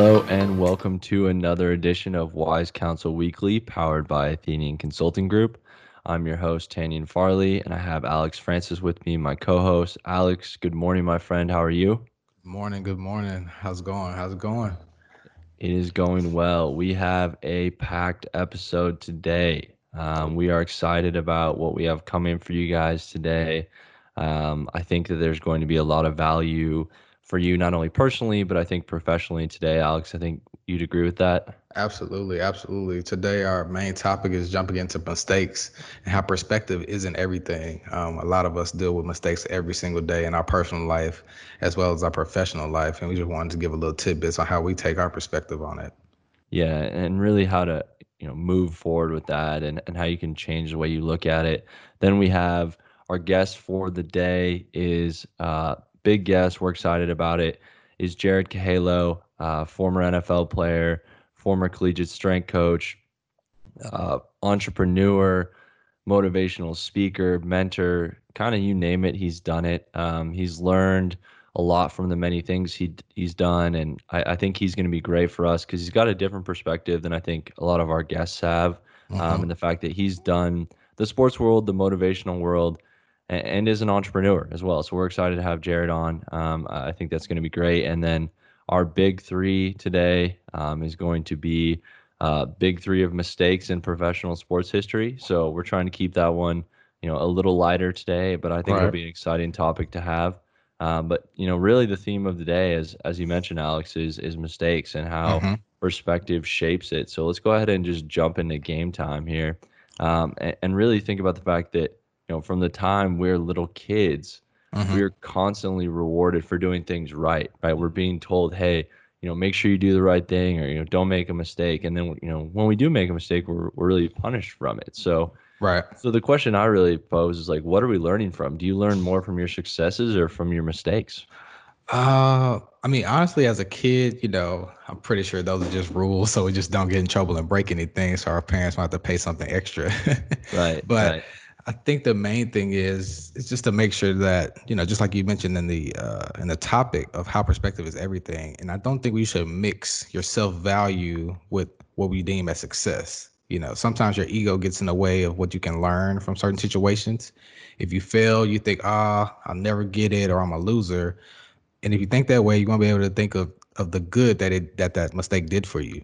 Hello, and welcome to another edition of Wise Counsel Weekly, powered by Athenian Consulting Group. I'm your host, Tanyan Farley, and I have Alex Francis with me, my co host. Alex, good morning, my friend. How are you? Good morning. Good morning. How's it going? How's it going? It is going well. We have a packed episode today. Um, we are excited about what we have coming for you guys today. Um, I think that there's going to be a lot of value for you, not only personally, but I think professionally today. Alex, I think you'd agree with that. Absolutely, absolutely. Today, our main topic is jumping into mistakes and how perspective isn't everything. Um, a lot of us deal with mistakes every single day in our personal life as well as our professional life, and we just wanted to give a little tidbits on how we take our perspective on it. Yeah, and really how to you know move forward with that, and and how you can change the way you look at it. Then we have our guest for the day is uh, big guest. We're excited about it. Is Jared Ka'aiohelo, uh, former NFL player, former collegiate strength coach, uh, entrepreneur, motivational speaker, mentor, kind of you name it, he's done it. Um, he's learned a lot from the many things he he's done, and I, I think he's going to be great for us because he's got a different perspective than I think a lot of our guests have, um, uh-huh. and the fact that he's done the sports world, the motivational world, and, and is an entrepreneur as well. So we're excited to have Jared on. Um, I think that's going to be great. And then our big three today um, is going to be uh, big three of mistakes in professional sports history. So we're trying to keep that one, you know, a little lighter today, but I think right. it'll be an exciting topic to have. Um, but you know, really, the theme of the day, as as you mentioned, Alex, is is mistakes and how mm-hmm. perspective shapes it. So let's go ahead and just jump into game time here, um, and, and really think about the fact that you know, from the time we're little kids, mm-hmm. we're constantly rewarded for doing things right, right? We're being told, hey, you know, make sure you do the right thing or, you know, don't make a mistake. And then, you know, when we do make a mistake, we're, we're really punished from it. So, right. So the question I really pose is like, what are we learning from? Do you learn more from your successes or from your mistakes? Uh, I mean, honestly, as a kid, you know, I'm pretty sure those are just rules, so we just don't get in trouble and break anything, so our parents might have to pay something extra. right. But right. I think the main thing is is just to make sure that you know, just like you mentioned in the uh, in the topic of how perspective is everything, and I don't think we should mix your self value with what we deem as success. You know, sometimes your ego gets in the way of what you can learn from certain situations. If you fail, you think, ah, I'll never get it, or I'm a loser. And if you think that way, you're gonna be able to think of of the good that it that that mistake did for you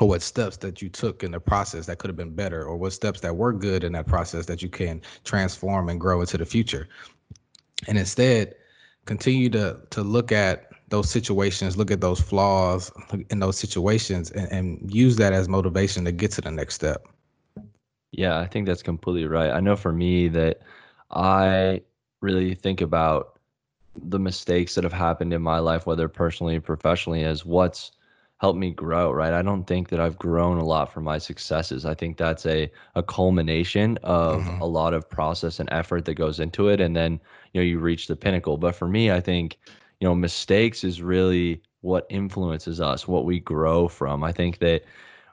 or what steps that you took in the process that could have been better or what steps that were good in that process that you can transform and grow into the future. And instead continue to to look at those situations look at those flaws in those situations and, and use that as motivation to get to the next step. Yeah i think that's completely right. I know for me that i really think about the mistakes that have happened in my life whether personally or professionally as what's helped me grow, right? I don't think that I've grown a lot from my successes. I think that's a a culmination of mm-hmm. a lot of process and effort that goes into it and then, you know, you reach the pinnacle. But for me, I think, you know, mistakes is really what influences us, what we grow from. I think that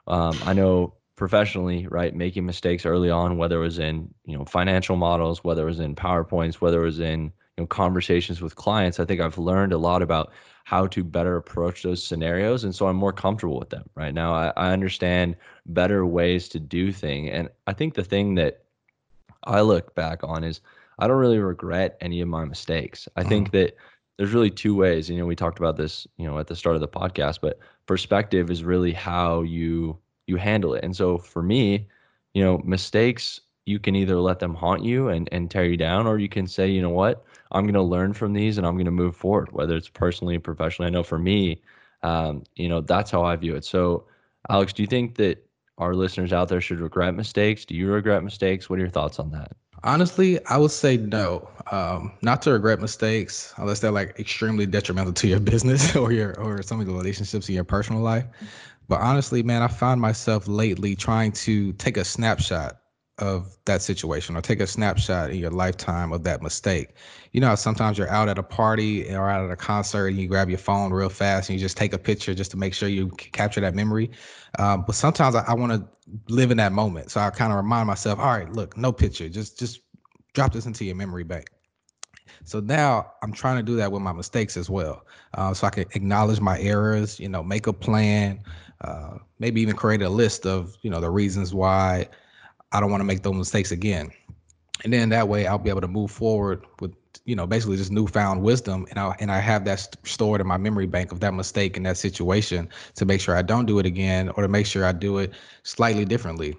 um, I know professionally, right, making mistakes early on, whether it was in, you know, financial models, whether it was in PowerPoints, whether it was in, know, conversations with clients, I think I've learned a lot about how to better approach those scenarios. And so I'm more comfortable with them right now. I, I understand better ways to do things. And I think the thing that I look back on is I don't really regret any of my mistakes. I think mm-hmm. that there's really two ways. You know, we talked about this, you know, at the start of the podcast, but perspective is really how you you handle it. And so for me, you know, mistakes you can either let them haunt you and, and tear you down, or you can say, you know what, I'm going to learn from these and I'm going to move forward, whether it's personally or professionally. I know for me, um, you know, that's how I view it. So, Alex, do you think that our listeners out there should regret mistakes? Do you regret mistakes? What are your thoughts on that? Honestly, I would say no. Um, not to regret mistakes unless they're like extremely detrimental to your business or your or some of the relationships in your personal life. But honestly, man, I found myself lately trying to take a snapshot of that situation or take a snapshot in your lifetime of that mistake. You know, sometimes you're out at a party or out at a concert and you grab your phone real fast and you just take a picture just to make sure you capture that memory. Um, but sometimes I, I want to live in that moment. So I kind of remind myself, all right, look, no picture, just just drop this into your memory bank. So now I'm trying to do that with my mistakes as well. Uh, so I can acknowledge my errors, you know, make a plan, uh, maybe even create a list of, you know, the reasons why I don't want to make those mistakes again. And then that way I'll be able to move forward with, you know, basically just newfound wisdom. And I and I have that st- stored in my memory bank of that mistake in that situation to make sure I don't do it again or to make sure I do it slightly differently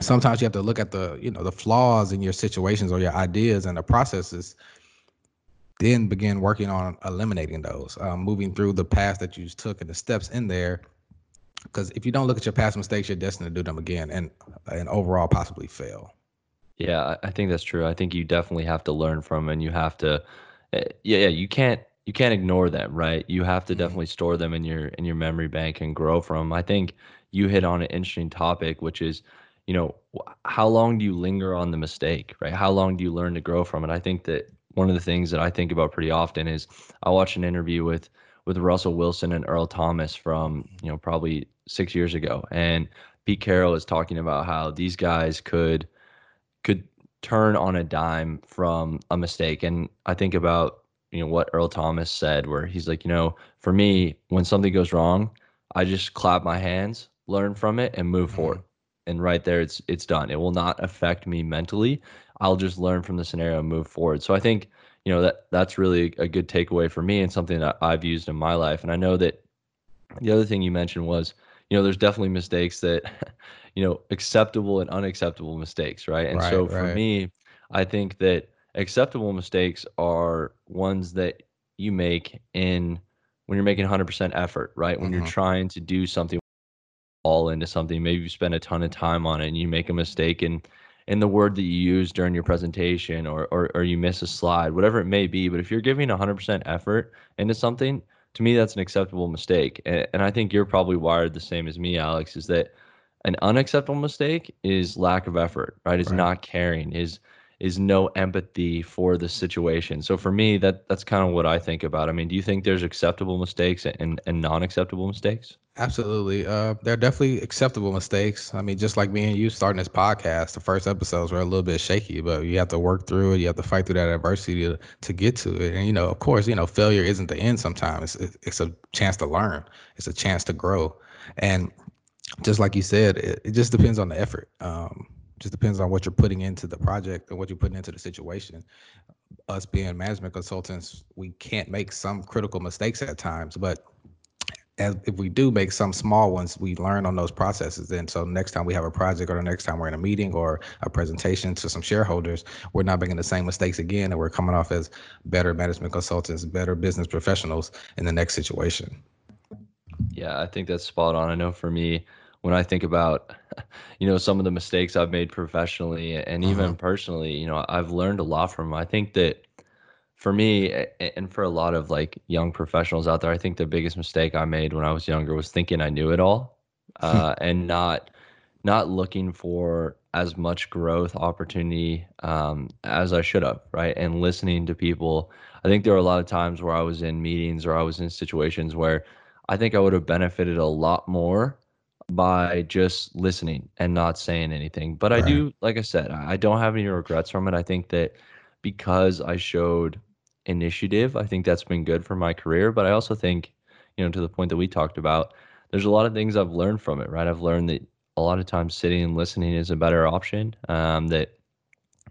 sometimes you have to look at the you know the flaws in your situations or your ideas and the processes then begin working on eliminating those um, moving through the path that you took and the steps in there because if you don't look at your past mistakes you're destined to do them again and and overall possibly fail yeah i think that's true i think you definitely have to learn from and you have to eh, yeah, yeah you can't you can't ignore them right you have to mm-hmm. definitely store them in your in your memory bank and grow from them i think you hit on an interesting topic which is you know, how long do you linger on the mistake, right? How long do you learn to grow from it? I think that one of the things that I think about pretty often is I watch an interview with with Russell Wilson and Earl Thomas from, you know, probably 6 years ago and Pete Carroll is talking about how these guys could could turn on a dime from a mistake and I think about you know what Earl Thomas said where he's like, you know, for me when something goes wrong, I just clap my hands, learn from it and move mm-hmm. forward and right there it's it's done. It will not affect me mentally. I'll just learn from the scenario and move forward. So I think you know that that's really a good takeaway for me and something that I've used in my life. And I know that the other thing you mentioned was you know there's definitely mistakes that you know acceptable and unacceptable mistakes, right? And right, so for right. me, I think that acceptable mistakes are ones that you make in when you're making 100% effort, right? When mm-hmm. you're trying to do something all into something. Maybe you spend a ton of time on it and you make a mistake in in the word that you use during your presentation or, or or you miss a slide, whatever it may be. But if you're giving 100% effort into something, to me that's an acceptable mistake. And, and I think you're probably wired the same as me, Alex. Is that an unacceptable mistake is lack of effort, right? Is right. not caring, is is no empathy for the situation. So for me, that that's kind of what I think about. I mean, do you think there's acceptable mistakes and and non-acceptable mistakes? Absolutely. Uh, there are definitely acceptable mistakes. I mean, just like me and you starting this podcast, the first episodes were a little bit shaky, but you have to work through it. You have to fight through that adversity to, to get to it. And, you know, of course, you know, failure isn't the end sometimes. It's, it's a chance to learn, it's a chance to grow. And just like you said, it, it just depends on the effort. Um, just depends on what you're putting into the project and what you're putting into the situation. Us being management consultants, we can't make some critical mistakes at times, but as if we do make some small ones, we learn on those processes. And so next time we have a project or the next time we're in a meeting or a presentation to some shareholders, we're not making the same mistakes again and we're coming off as better management consultants, better business professionals in the next situation. Yeah, I think that's spot on. I know for me, when I think about, you know, some of the mistakes I've made professionally and even uh-huh. personally, you know, I've learned a lot from them. I think that for me and for a lot of like young professionals out there, I think the biggest mistake I made when I was younger was thinking I knew it all, uh, and not not looking for as much growth opportunity um, as I should have, right? And listening to people. I think there were a lot of times where I was in meetings or I was in situations where I think I would have benefited a lot more by just listening and not saying anything. But right. I do, like I said, I don't have any regrets from it. I think that because I showed initiative, I think that's been good for my career. But I also think, you know, to the point that we talked about, there's a lot of things I've learned from it, right? I've learned that a lot of times sitting and listening is a better option. Um, that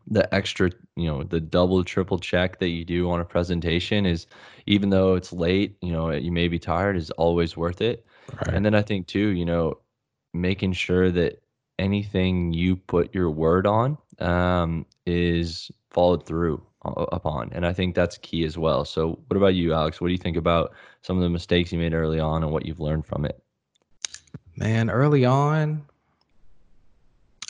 the extra, you know, the double, triple check that you do on a presentation is, even though it's late, you know, you may be tired, is always worth it. Right. And then I think too, you know, making sure that anything you put your word on um, is followed through upon and i think that's key as well. So what about you alex? What do you think about some of the mistakes you made early on and what you've learned from it? Man early on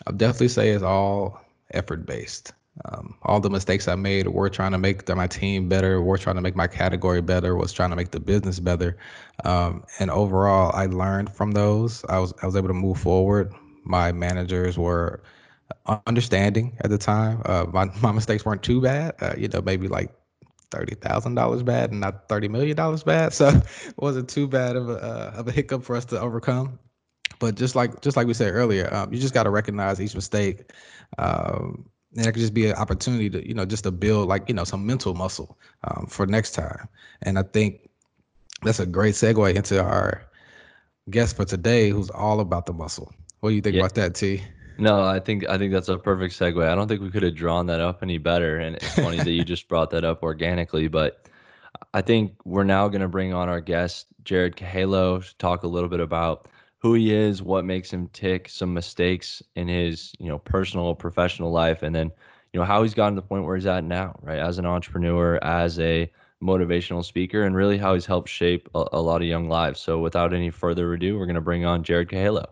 i'll definitely say it's all effort based um, all the mistakes i made were trying to make my team better we're trying to make my category better was trying to make the business better um, and overall i learned from those i was i was able to move forward my managers were understanding at the time. Uh, my my mistakes weren't too bad. Uh, you know, maybe like thirty thousand dollars bad and not thirty million dollars bad. So it wasn't too bad of a uh, of a hiccup for us to overcome. But just like just like we said earlier, um, you just got to recognize each mistake, um, and that could just be an opportunity to you know just to build like you know some mental muscle um, for next time. And i think that's a great segue into our guest for today who's all about the muscle. What do you think yeah. about that t? No i think i think that's a perfect segue. I don't think we could have drawn that up any better. And it's funny that you just brought that up organically but i think we're now going to bring on our guest jared Ka'aiohelo to talk a little bit about who he is, what makes him tick, some mistakes in his, you know, personal, professional life, and then, you know, how he's gotten to the point where he's at now, right? As an entrepreneur, as a motivational speaker, and really how he's helped shape a, a lot of young lives. So without any further ado, we're going to bring on Jared Ka'aiohelo.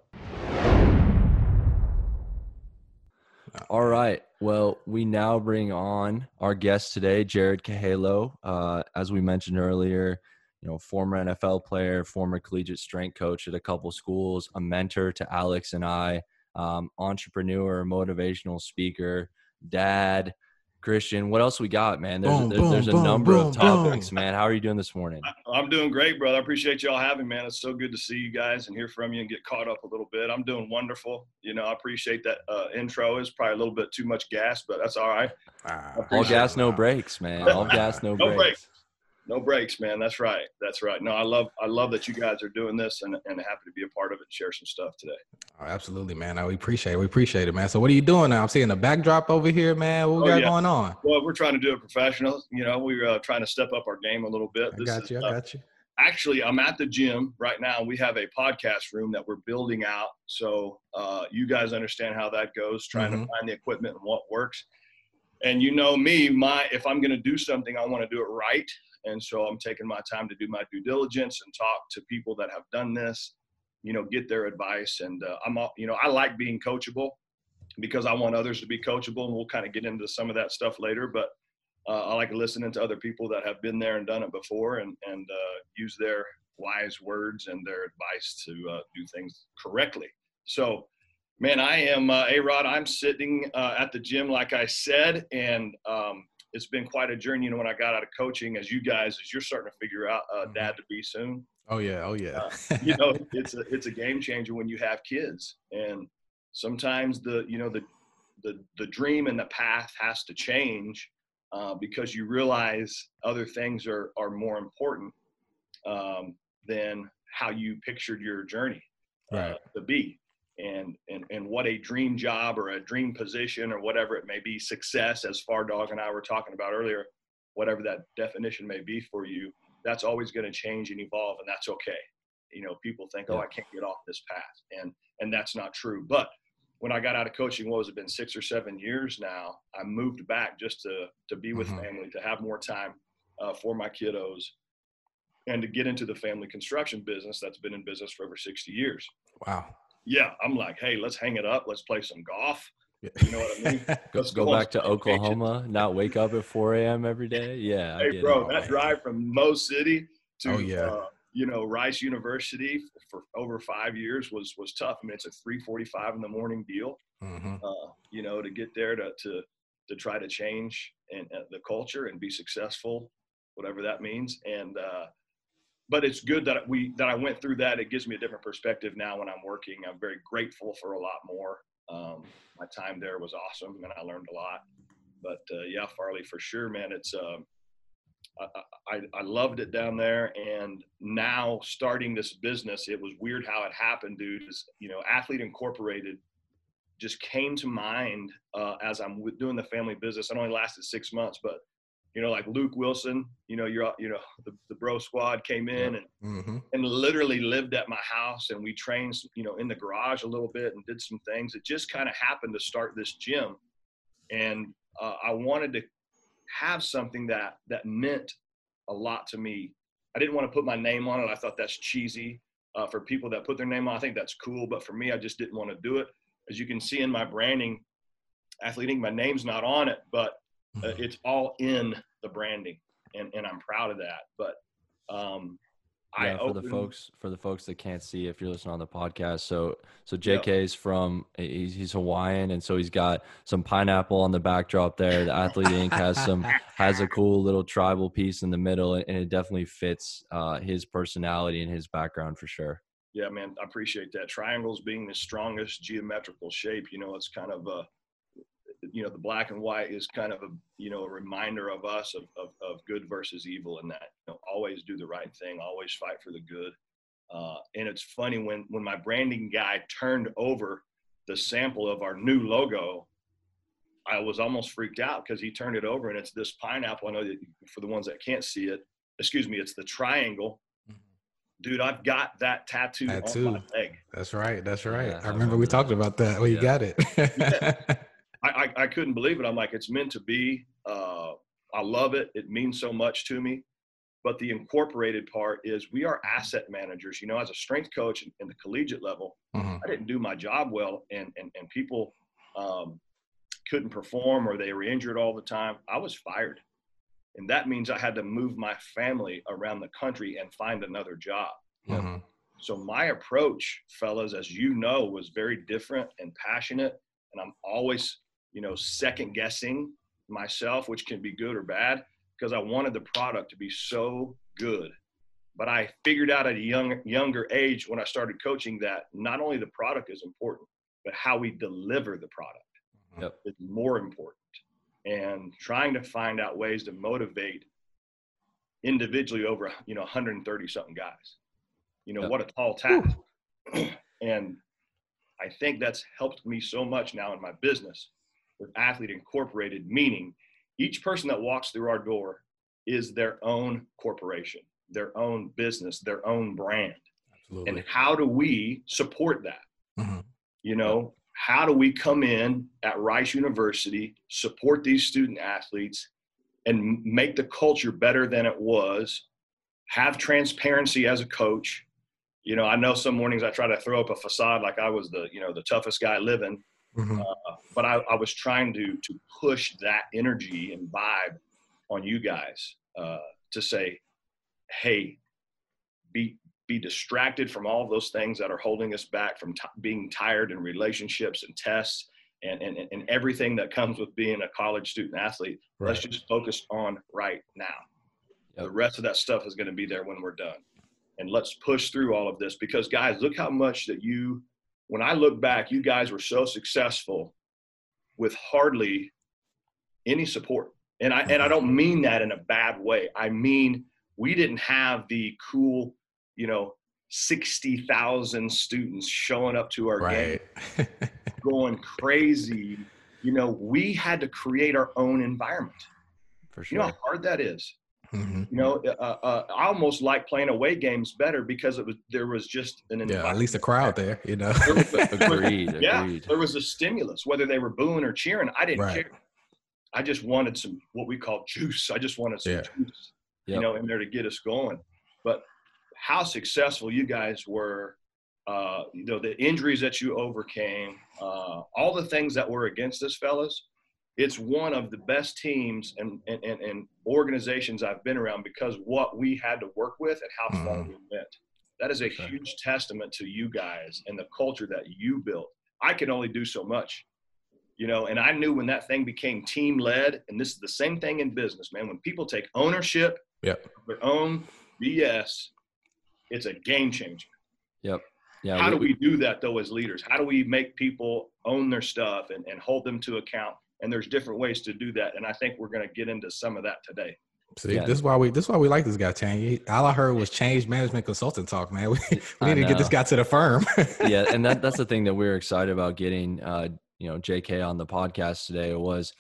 All right. Well, we now bring on our guest today, Jared Ka'aiohelo. Uh, as we mentioned earlier, you know, former NFL player, former collegiate strength coach at a couple schools, a mentor to Alex and I, um, entrepreneur, motivational speaker, dad, Christian. What else we got, man? There's boom, there's, boom, there's a boom, number of topics, man. How are you doing this morning? I'm doing great, brother. I appreciate y'all having, man. It's so good to see you guys and hear from you and get caught up a little bit. I'm doing wonderful. You know, I appreciate that uh, intro is probably a little bit too much gas, but that's all right. Uh, all gas, no brakes, man. All gas, no, no brakes. brakes no breaks, man. That's right. That's right. No, I love I love that you guys are doing this and, and happy to be a part of it and share some stuff today. Oh, absolutely, man. we appreciate it. We appreciate it, man. So what are you doing now? I'm seeing the backdrop over here, man. What we oh, got yeah. going on? Well, we're trying to do it professional. You know, we're uh, trying to step up our game a little bit. I this got you. Is, I got you. actually, I'm at the gym right now. We have a podcast room that we're building out. So uh, you guys understand how that goes, trying mm-hmm. to find the equipment and what works and you know me my if i'm going to do something i want to do it right and so I'm taking my time to do my due diligence and talk to people that have done this, you know, get their advice. And uh, I'm, you know, I like being coachable because I want others to be coachable. And we'll kind of get into some of that stuff later. But uh, I like listening to other people that have been there and done it before and, and uh, use their wise words and their advice to uh, do things correctly. So, man, I am uh, A Rod. I'm sitting uh, at the gym, like I said, and um, it's been quite a journey. You know, when I got out of coaching, as you guys, as you're starting to figure out uh, mm-hmm. dad to be soon. Oh yeah, oh yeah. uh, you know, it's a it's a game changer when you have kids, and sometimes the you know the the the dream and the path has to change uh, because you realize other things are are more important um, than how you pictured your journey uh, right. to be and, and and what a dream job or a dream position or whatever it may be success as far dog and i were talking about earlier whatever that definition may be for you that's always going to change and evolve and that's okay. You know people think oh i can't get off this path and and that's not true. But when i got out of coaching what was it been six or seven years now i moved back just to to be with mm-hmm. family to have more time uh, for my kiddos and to get into the family construction business that's been in business for over 60 years. Wow yeah, I'm like, hey, let's hang it up. Let's play some golf. You know what I mean? Let's go, go back to Oklahoma, not wake up at 4 a.m. every day. Yeah. Hey, bro, that drive from Mo City to, oh, yeah. Uh, you know, Rice University for over five years was was tough. I mean, it's a 3:45 in the morning deal. Mm-hmm. Uh, you know, to get there to to to try to change and uh, the culture and be successful, whatever that means. And uh, but it's good that we that I went through that. It gives me a different perspective now when I'm working. I'm very grateful for a lot more. Um, my time there was awesome, and I learned a lot. But uh, yeah, Farley, for sure, man. It's um, I, I, I loved it down there, and now starting this business, it was weird how it happened, dude. Is you know, Athlete Incorporated just came to mind uh, as I'm doing the family business. It only lasted six months, but you know, like Luke Wilson, you know, you're, you know, the, the bro squad came in and, mm-hmm. and literally lived at my house and we trained, you know, in the garage a little bit and did some things. It just kind of happened to start this gym. And uh, I wanted to have something that, that meant a lot to me. I didn't want to put my name on it. I thought that's cheesy uh, for people that put their name on. I think that's cool. But for me, I just didn't want to do it. As you can see in my branding, Athlete Inc, my name's not on it, but uh, mm-hmm. it's all in the branding, and and I'm proud of that. But um, yeah, I for opened, the folks for the folks that can't see if you're listening on the podcast. So so JK is from he's, he's Hawaiian and so he's got some pineapple on the backdrop there. The Athlete Inc has some has a cool little tribal piece in the middle and, and it definitely fits uh, his personality and his background for sure. Yeah, man, I appreciate that. Triangles being the strongest geometrical shape, you know, it's kind of a you know the black and white is kind of a you know a reminder of us of, of, of good versus evil and that you know always do the right thing always fight for the good. Uh, and it's funny when when my branding guy turned over the sample of our new logo i was almost freaked out because he turned it over and it's this pineapple. I know that for the ones that can't see it excuse me it's the triangle. Mm-hmm. dude i've got that tattoo, tattoo. on my leg. That's right that's right. Yeah, i remember we talked about that. Well you got it. Yeah. I, I, I, couldn't believe it i'm like it's meant to be uh, i love it it means so much to me but the incorporated part is we are asset managers. You know, as a strength coach in, in the collegiate level, mm-hmm. I didn't do my job well, and and and people um, couldn't perform or they were injured all the time. I was fired, and that means I had to move my family around the country and find another job. Mm-hmm. So my approach, fellas, as you know, was very different and passionate, and I'm always, you know, second guessing myself, which can be good or bad because I wanted the product to be so good. But I figured out at a young younger age when I started coaching that not only the product is important, but how we deliver the product mm-hmm. yep. is more important. And trying to find out ways to motivate individually over you know 130 something guys. You know yep. what a tall task. and I think that's helped me so much now in my business with Athlete Incorporated, meaning each person that walks through our door is their own corporation, their own business, their own brand. Absolutely. And how do we support that? Mm-hmm. You know, how do we come in at Rice University, support these student athletes, and make the culture better than it was? Have transparency as a coach. You know, I know some mornings I try to throw up a facade like I was the, you know, the toughest guy living Mm-hmm. Uh, but I, I, was trying to to push that energy and vibe on you guys uh, to say, hey, be be distracted from all those things that are holding us back from t- being tired in relationships and tests and, and, and everything that comes with being a college student athlete. Right. Let's just focus on right now. Yep. The rest of that stuff is going to be there when we're done. And let's push through all of this because, guys, look how much that you when I look back, you guys were so successful with hardly any support. And I and I don't mean that in a bad way. I mean we didn't have the cool, you know, 60,000 students showing up to our right. game going crazy. You know, we had to create our own environment. For sure. You know how hard that is. Mm-hmm. You know, uh, uh, I almost like playing away games better because it was there was just an yeah, at least a crowd there. You know, agreed, Yeah, agreed. there was a stimulus, whether they were booing or cheering. I didn't right. care. I just wanted some what we call juice. I just wanted some yeah. juice, yep. you know, in there to get us going. But how successful you guys were, uh, you know, the injuries that you overcame, uh, all the things that were against us, fellas it's one of the best teams and, and, and, organizations I've been around because what we had to work with and how far mm-hmm. we went. That is a okay. huge testament to you guys and the culture that you built. I can only do so much, you know, and I knew when that thing became team led, and this is the same thing in business, man. When people take ownership yep. of their own BS, it's a game changer. Yep. Yeah. How we, do we do that though as leaders? How do we make people own their stuff and, and hold them to account? And there's different ways to do that and i think we're going to get into some of that today See, yeah. this is why we this is why we like this guy, Tang. All I heard was change management consultant talk, man. We, we need to get this guy to the firm. yeah, and that that's the thing that we are excited about getting uh, you know, JK on the podcast today was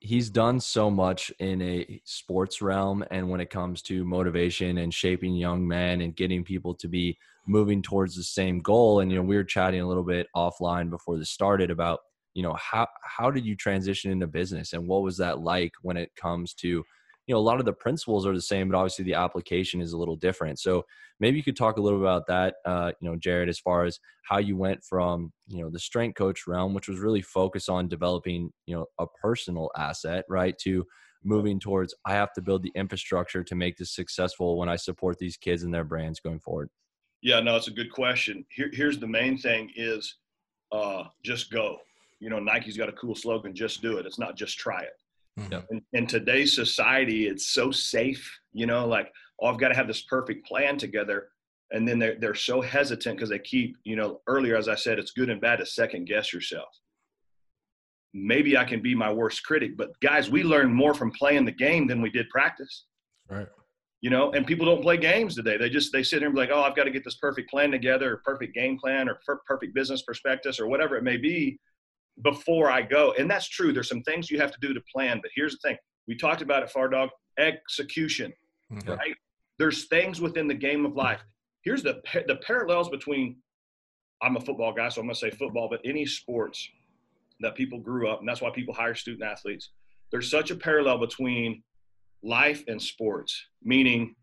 he's done so much in a sports realm and when it comes to motivation and shaping young men and getting people to be moving towards the same goal. And you know, we were chatting a little bit offline before this started about you know how how did you transition into business and what was that like when it comes to you know a lot of the principles are the same but obviously the application is a little different. So maybe you could talk a little about that uh, you know jared as far as how you went from you know the strength coach realm which was really focused on developing you know a personal asset right to moving towards i have to build the infrastructure to make this successful when i support these kids and their brands going forward. Yeah no it's a good question. Here, here's the main thing is uh, just go you know, Nike's got a cool slogan, just do it. It's not just try it. Mm-hmm. In, in, today's society, it's so safe, you know, like, oh, I've got to have this perfect plan together. And then they're, they're so hesitant because they keep, you know, earlier, as I said, it's good and bad to second guess yourself. maybe I can be my worst critic. But guys, we learn more from playing the game than we did practice. Right. You know, and people don't play games today. They just they sit there and be like, oh, I've got to get this perfect plan together, or perfect game plan, or per- perfect business prospectus, or whatever it may be, before I go. And that's true. There's some things you have to do to plan. But here's the thing: we talked about it, Far Dog. Execution. Mm-hmm. Right. There's things within the game of life. Here's the the parallels between. I'm a football guy, so I'm going to say football, but any sports that people grew up, and that's why people hire student athletes. There's such a parallel between life and sports, meaning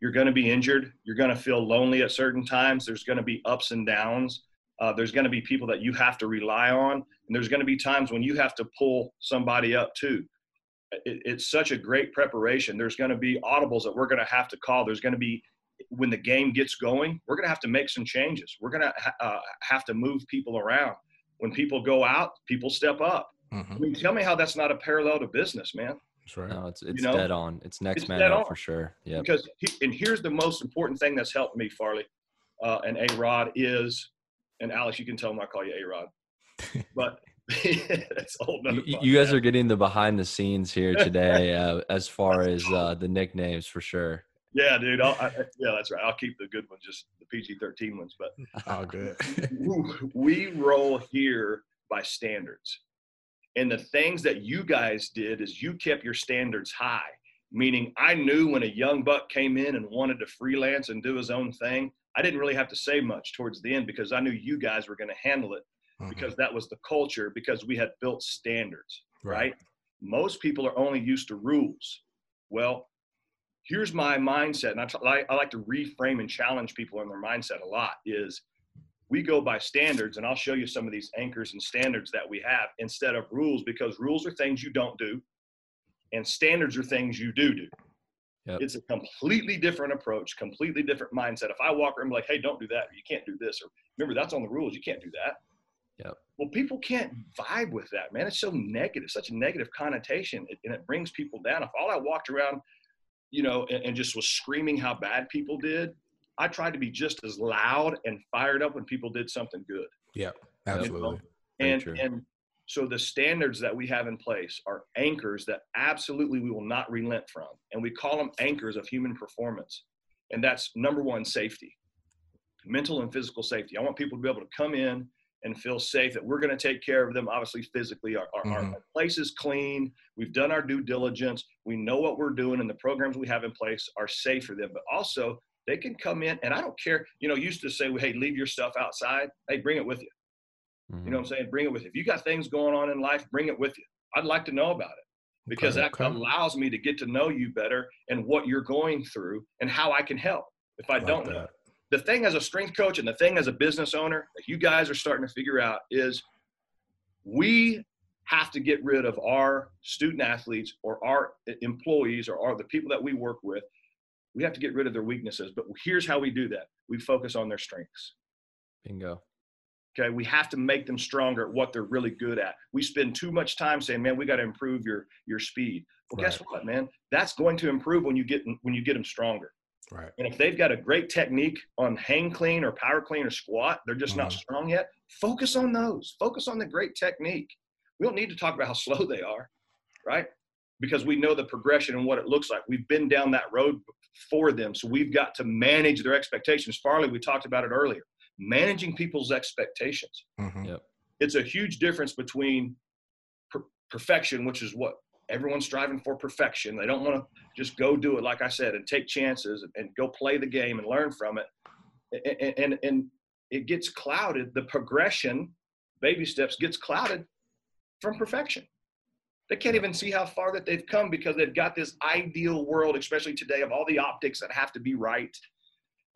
you're going to be injured, you're going to feel lonely at certain times, there's going to be ups and downs. Uh, there's going to be people that you have to rely on, and there's going to be times when you have to pull somebody up too. It, it's such a great preparation. There's going to be audibles that we're going to have to call. There's going to be when the game gets going, we're going to have to make some changes. We're going to ha- uh, have to move people around when people go out, people step up. Mm-hmm. I mean, tell me how that's not a parallel to business, man. That's right. No, it's it's you know? dead on. It's next it's man up for sure. Yeah. Because he, and here's the most important thing that's helped me, Farley, uh, and A Rod is, and Alex, you can tell him I call you A Rod, but that's old. You, you, guys are getting the behind the scenes here today, uh, as far as uh, the nicknames for sure. Yeah, dude. I, yeah, that's right. I'll keep the good ones, just the PG thirteen ones. But oh, good. we roll here by standards, and the things that you guys did is you kept your standards high. Meaning, I knew when a young buck came in and wanted to freelance and do his own thing, I didn't really have to say much towards the end because I knew you guys were going to handle it mm-hmm. because that was the culture because we had built standards, right. right? Most people are only used to rules. Well, here's my mindset and I, t- I like to reframe and challenge people in their mindset a lot is we go by standards and i'll show you some of these anchors and standards that we have instead of rules because rules are things you don't do and standards are things you do do yep. it's a completely different approach completely different mindset if i walk around like hey don't do that you can't do this or remember that's on the rules you can't do that Yep. Well, people can't vibe with that, man. It's so negative, such a negative connotation, and it brings people down. If all I walked around you know, and, and, just was screaming how bad people did. I tried to be just as loud and fired up when people did something good. Yeah, absolutely. And and, and so the standards that we have in place are anchors that absolutely we will not relent from, and we call them anchors of human performance. And that's number one, safety, mental and physical safety. I want people to be able to come in and feel safe that we're going to take care of them obviously physically our, our, mm-hmm. our, place is clean we've done our due diligence we know what we're doing and the programs we have in place are safe for them but also they can come in and i don't care you know used to say hey leave your stuff outside hey bring it with you mm-hmm. you know what i'm mm-hmm. saying bring it with you if you got things going on in life bring it with you i'd like to know about it because okay, that okay. allows me to get to know you better and what you're going through and how i can help if i, I like don't that. know the thing as a strength coach and the thing as a business owner that you guys are starting to figure out is we have to get rid of our student athletes or our employees or, our, the people that we work with. We have to get rid of their weaknesses. But here's how we do that we focus on their strengths. Bingo. Okay, we have to make them stronger at what they're really good at. We spend too much time saying, "Man, we got to improve your your speed." Well, right. guess what, man? That's going to improve when you get when you get them stronger. Right. And if they've got a great technique on hang clean or power clean or squat, they're just not mm-hmm. strong yet. Focus on those. Focus on the great technique. We don't need to talk about how slow they are, right? Because we know the progression and what it looks like. We've been down that road for them. So we've got to manage their expectations. Farley, we talked about it earlier. Managing people's expectations. Mm-hmm. Yep. It's a huge difference between per- perfection, which is what everyone's striving for perfection. They don't want to just go do it, like I said, and take chances and, go play the game and learn from it. And, and, and it gets clouded. The progression, baby steps, gets clouded from perfection. They can't even see how far that they've come because they've got this ideal world, especially today, of all the optics that have to be right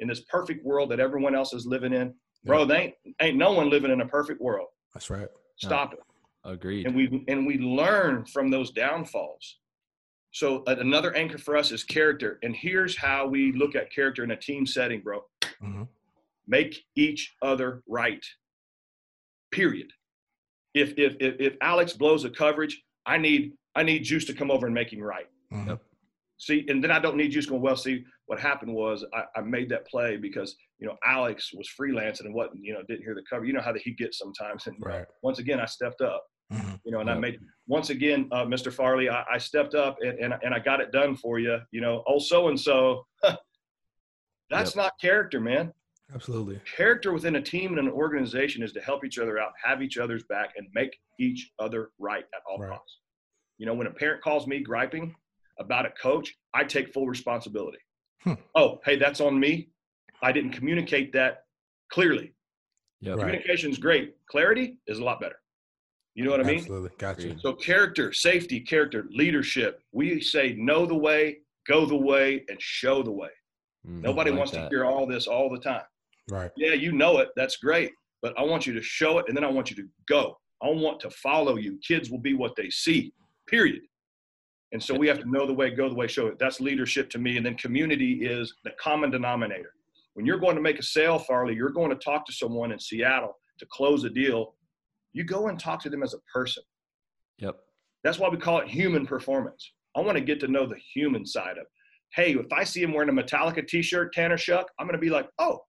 in this perfect world that everyone else is living in. Bro, they ain't, ain't no one living in a perfect world. That's right. Stop no. it. Agreed. And we and we learn from those downfalls. So another anchor for us is character. And here's how we look at character in a team setting, bro. Mm-hmm. Make each other right. Period. If, if if if Alex blows a coverage, I need I need Juice to come over and make him right. Mm-hmm. See, and then I don't need Juice going, well, see, what happened was I, I, made that play because, you know, Alex was freelancing and what, you know, didn't hear the cover. You know how the, he gets sometimes. And right. once again, I stepped up Mm-hmm. You know, and I made once again, uh, Mr. Farley, I, I stepped up and, and, and I got it done for you. You know, oh so and so. That's yep. not character, man. Absolutely. Character within a team and an organization is to help each other out, have each other's back, and make each other right at all right. costs. You know, when a parent calls me griping about a coach, I take full responsibility. Hmm. Oh, hey, that's on me. I didn't communicate that clearly. Yep. Communication is great. Clarity is a lot better. You know what I mean? Absolutely. Gotcha. So character, safety, character, leadership. We say know the way, go the way, and show the way. Mm, Nobody like wants that. to hear all this all the time. Right. Yeah, you know it. That's great. But I want you to show it and then I want you to go. I want to follow you. Kids will be what they see, period. And so we have to know the way, go the way, show it. That's leadership to me. And then community is the common denominator. When you're going to make a sale, Farley, you're going to talk to someone in Seattle to close a deal. You go and talk to them as a person. Yep. That's why we call it human performance. I want to get to know the human side of. it. Hey, if I see him wearing a Metallica T-shirt, Tanner Shuck, I'm going to be like, oh,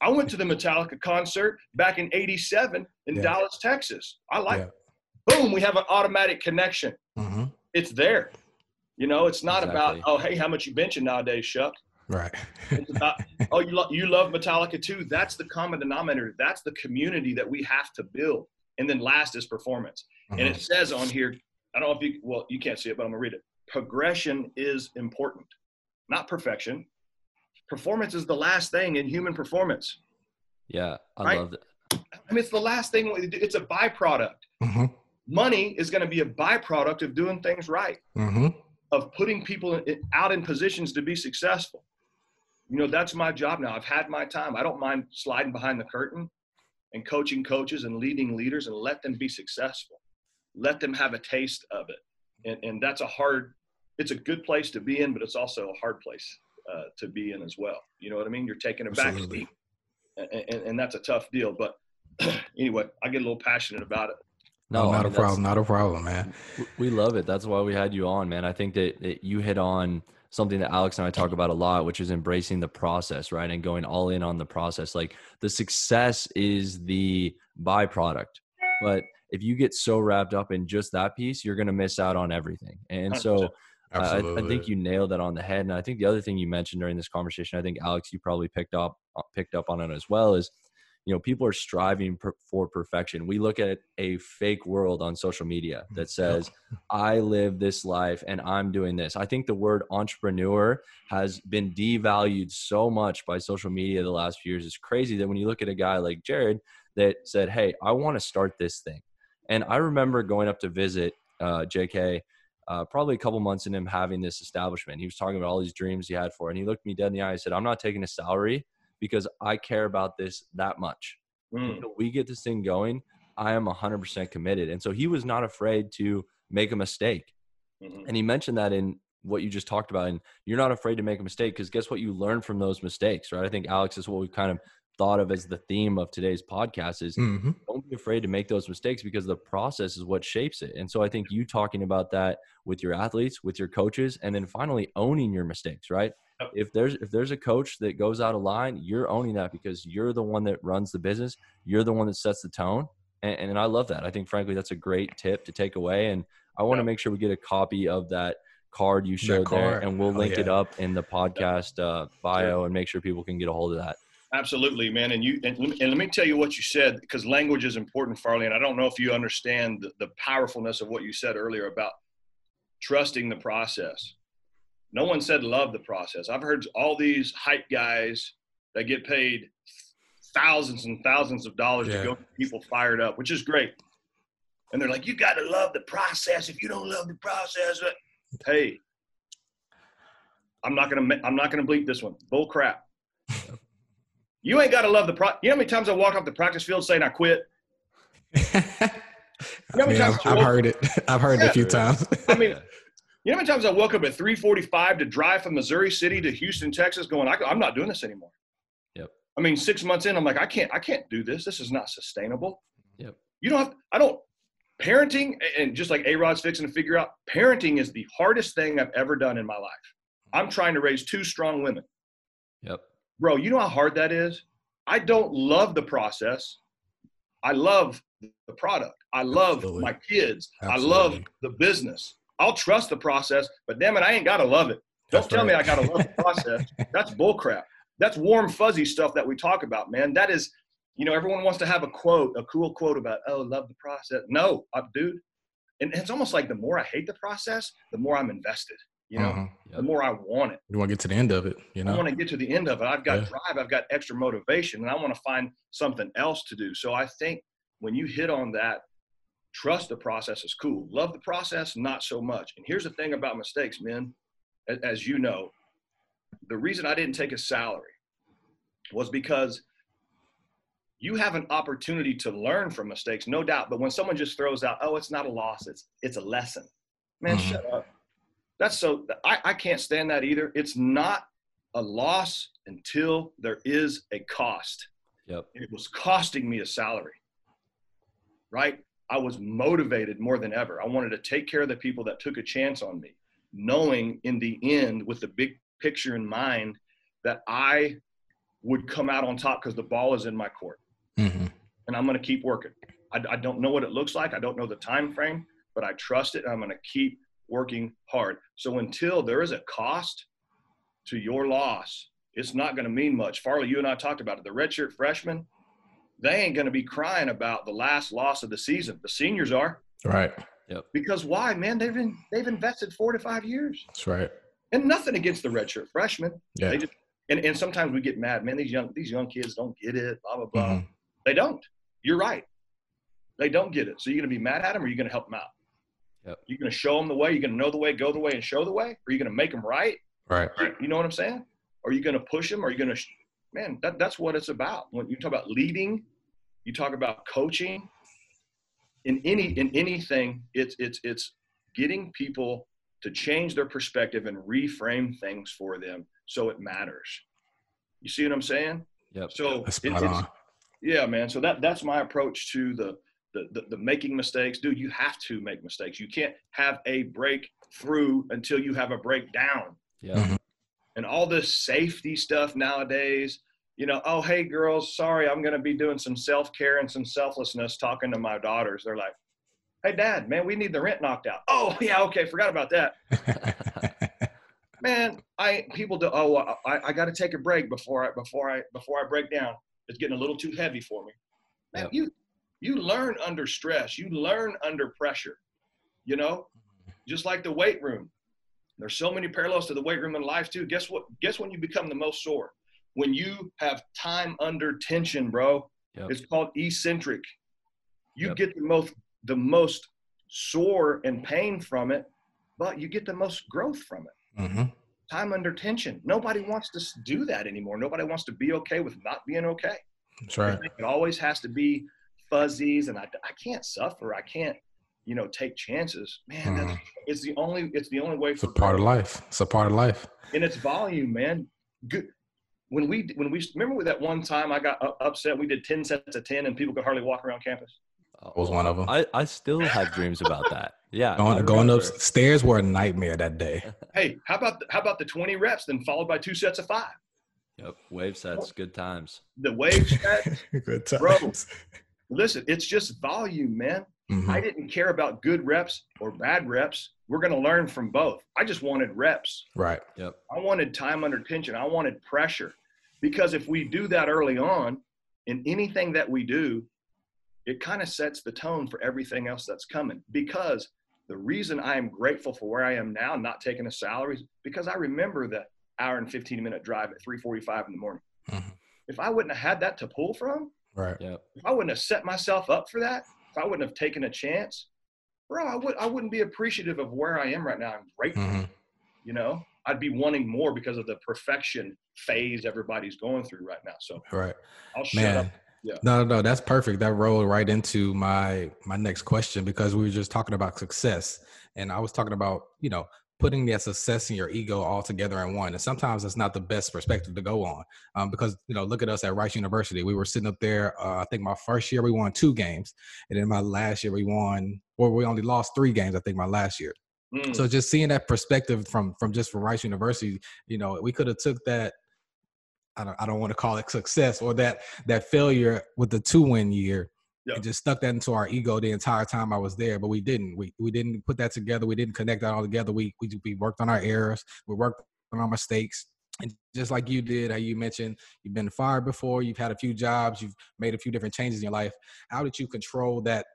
I went to the Metallica concert back in '87 in yeah. Dallas, Texas. I like. Yeah. Boom, we have an automatic connection. Mm-hmm. It's there. You know, it's not exactly. about oh, hey, how much you benching nowadays, Shuck. Right. it's about oh, you love you love Metallica too. That's the common denominator. That's the community that we have to build. And then last is performance. Mm-hmm. And it mm-hmm. says on here, I don't know if you well, you can't see it, but I'm gonna read it. Progression is important, not perfection performance is the last thing in human performance. Yeah, I right? love it. I mean, it's the last thing. It's a byproduct. Mm-hmm. Money is going to be a byproduct of doing things right, mm-hmm. of putting people in, out in positions to be successful. You know, that's my job now. I've had my time. I don't mind sliding behind the curtain and coaching coaches and leading leaders and let them be successful. Let them have a taste of it. And, and that's a hard, it's a good place to be in, but it's also a hard place uh, to be in as well. You know what I mean? You're taking a back seat, and, and, and, that's a tough deal. But anyway, I get a little passionate about it. No, not I mean, a problem. Not a problem, man. We love it. That's why we had you on, man. I think that, that you hit on something that Alex and I talk about a lot, which is embracing the process, right? And going all in on the process. Like the success is the byproduct. But if you get so wrapped up in just that piece, you're going to miss out on everything. And so I, I, think you nailed that on the head. And I think the other thing you mentioned during this conversation, I think Alex, you probably picked up uh, picked up on it as well, is you know people are striving per, for perfection. We look at a fake world on social media that says, "I live this life and I'm doing this." I think the word entrepreneur has been devalued so much by social media the last few years. It's crazy that when you look at a guy like Jared that said, "Hey, I want to start this thing," and I remember going up to visit uh, J.K uh, probably a couple months in him having this establishment. He was talking about all these dreams he had for it. And he looked me dead in the eye and said, I'm not taking a salary because I care about this that much. Mm. We get this thing going, I am 100% committed. And so he was not afraid to make a mistake. Mm-hmm. And he mentioned that in what you just talked about. And you're not afraid to make a mistake because guess what? You learn from those mistakes, right? I think Alex is what we kind of thought of as the theme of today's podcast is mm-hmm. don't be afraid to make those mistakes because the process is what shapes it. And so I think you talking about that with your athletes, with your coaches, and then finally owning your mistakes, right? If there's if there's a coach that goes out of line, you're owning that because you're the one that runs the business. You're the one that sets the tone. And, and I love that. I think frankly that's a great tip to take away. And I want to make sure we get a copy of that card you showed card. there and we'll link oh, yeah. it up in the podcast uh, bio and make sure people can get a hold of that. Absolutely, man. And you and, and, let me tell you what you said because language is important, Farley. And I don't know if you understand the, the powerfulness of what you said earlier about trusting the process. No one said love the process. I've heard all these hype guys that get paid thousands and thousands of dollars yeah. to go get people fired up, which is great. And they're like, you got to love the process. If you don't love the process, uh, hey, I'm not gonna I'm not gonna bleep this one. Bull crap. You ain't got to love the pro. You know how many times I walk off the practice field saying I quit? You know I mean, I've, I've heard it. I've heard yeah. it a few times. I mean, you know how many times I woke up at 3:45 to drive from Missouri City to Houston, Texas, going, I, am not doing this anymore. Yep. I mean, six months in, I'm like, I can't, I can't do this. This is not sustainable. Yep. You don't have, I don't. Parenting and just like A Rod's fixing to figure out, parenting is the hardest thing I've ever done in my life. I'm trying to raise two strong women. Yep bro, you know how hard that is? I don't love the process. I love the product. I love Absolutely. my kids. Absolutely. I love the business. I'll trust the process, but damn it, I ain't gotta love it. Don't That's tell right. me I gotta love the process. That's bullcrap. That's warm fuzzy stuff that we talk about, man. That is, you know, everyone wants to have a quote, a cool quote about, oh, love the process. No, I, dude. And it's almost like the more I hate the process, the more I'm invested. You know, uh-huh. yep. the more I want it. You want to get to the end of it. You know, I want to get to the end of it. I've got yeah. drive. I've got extra motivation, and I want to find something else to do. So I think when you hit on that, trust the process is cool. Love the process, not so much. And here's the thing about mistakes, men. As you know, the reason I didn't take a salary was because you have an opportunity to learn from mistakes, no doubt. But when someone just throws out, "Oh, it's not a loss; it's it's a lesson," man, mm-hmm. shut up. That's so. I, I can't stand that either. It's not a loss until there is a cost. Yep. It was costing me a salary right? I was motivated more than ever. I wanted to take care of the people that took a chance on me, knowing in the end, with the big picture in mind, that I would come out on top because the ball is in my court. Mm-hmm. And I'm going to keep working. I, I, don't know what it looks like. I don't know the time frame, but I trust it. I'm going to keep working hard. So until there is a cost to your loss, it's not going to mean much. Farley, you and I talked about it. The redshirt freshman, they ain't going to be crying about the last loss of the season. The seniors are. Right. Yep. Because why, man? They've been they've invested four to five years. That's right. And nothing against the redshirt freshmen. Yeah. They just, and, and sometimes we get mad, man. These young these young kids don't get it. Blah blah blah. Mm-hmm. They don't. You're right. They don't get it. So you're going to be mad at them, or you're going to help them out. Yep. You're going to show them the way. You're going to know the way, go the way, and show the way. Or you're going to make them right. Right. right. You know what I'm saying? Are you going to push them? Are you going to, man? That that's what it's about. When you talk about leading you talk about coaching. In any in anything it's it's it's getting people to change their perspective and reframe things for them so it matters. You see what i'm saying? Yep. So it, it's, yeah man. So that that's my approach to the, the the, the making mistakes. Dude you have to make mistakes. You can't have a breakthrough until you have a breakdown. Yeah. Mm-hmm. and all this safety stuff nowadays you know, oh, hey, girls, sorry, I'm going to be doing some self care and some selflessness talking to my daughters. They're like, hey, dad, man, we need the rent knocked out. Oh, yeah, okay, forgot about that. man, I people do. Oh, I, I got to take a break before I before I before I break down. It's getting a little too heavy for me. Man, yep. you you learn under stress. You learn under pressure. You know, mm-hmm. just like the weight room. There's so many parallels to the weight room in life too. Guess what? Guess when you become the most sore? When you have time under tension, bro. Yep. It's called eccentric. You yep. get the most the most sore and pain from it, but you get the most growth from it. Mm-hmm. Time under tension. Nobody wants to do that anymore. Nobody wants to be okay with not being okay. That's right. It always has to be fuzzies, and I, I can't suffer. I can't, you know, take chances. Man, mm. it's the only it's the only way. It's a part of life. It's a part of life. And it's volume, man. Good when we when we remember that one time I got upset, we did ten sets of ten, and people could hardly walk around campus. That was one of them. I, I still have dreams about that. Yeah, going, going upstairs were a nightmare that day. hey, how about the, how about the twenty reps, then followed by two sets of five? Yep, wave sets, good times. The wave sets, good times. Bro, listen, it's just volume, man. Mm-hmm. I didn't care about good reps or bad reps. We're going to learn from both. I just wanted reps. Right. Yep. I wanted time under tension. I wanted pressure. Because if we do that early on in anything that we do, it kind of sets the tone for everything else that's coming. Because the reason I am grateful for where I am now, not taking a salary, is because I remember the hour and 15 minute drive at 3:45 in the morning. Mm-hmm. If I wouldn't have had that to pull from, right? Yeah. If I wouldn't have set myself up for that, if I wouldn't have taken a chance, bro, I would I wouldn't be appreciative of where I am right now. I'm grateful. Mm-hmm. You know, I'd be wanting more because of the perfection phase everybody's going through right now. So right, I'll shut Man. up. Yeah. No, no, that's perfect. That rolled right into my my next question because we were just talking about success, and I was talking about you know putting that success and your ego all together in one. And sometimes it's not the best perspective to go on um, because you know look at us at Rice University. We were sitting up there. Uh, I think my first year we won two games, and then my last year we won, or we only lost three games. I think my last year. Mm. So just seeing that perspective from from just from Rice University, you know, we could have took that. I don't I don't want to call it success or that that failure with the two win year yep. and just stuck that into our ego the entire time I was there. But we didn't. We we didn't put that together. We didn't connect that all together. We we we worked on our errors. We worked on our mistakes. And just like you did, how you mentioned you've been fired before, you've had a few jobs, you've made a few different changes in your life. How did you control that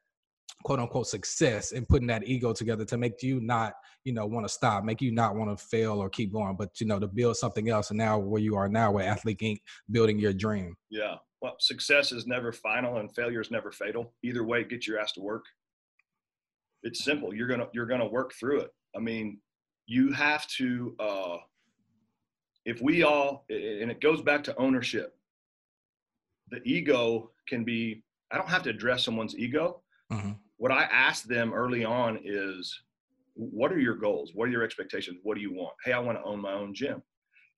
quote unquote success and putting that ego together to make you not, you know, want to stop, make you not want to fail or keep going, but you know, to build something else. And now where you are now with Athlete Inc., building your dream. Yeah. Well, success is never final and failure is never fatal. Either way, get your ass to work. It's simple. You're gonna you're gonna work through it. I mean, you have to uh if we all and it goes back to ownership the ego can be i don't have to address someone's ego mm-hmm. what i ask them early on is what are your goals? What are your expectations? What do you want? Hey i want to own my own gym.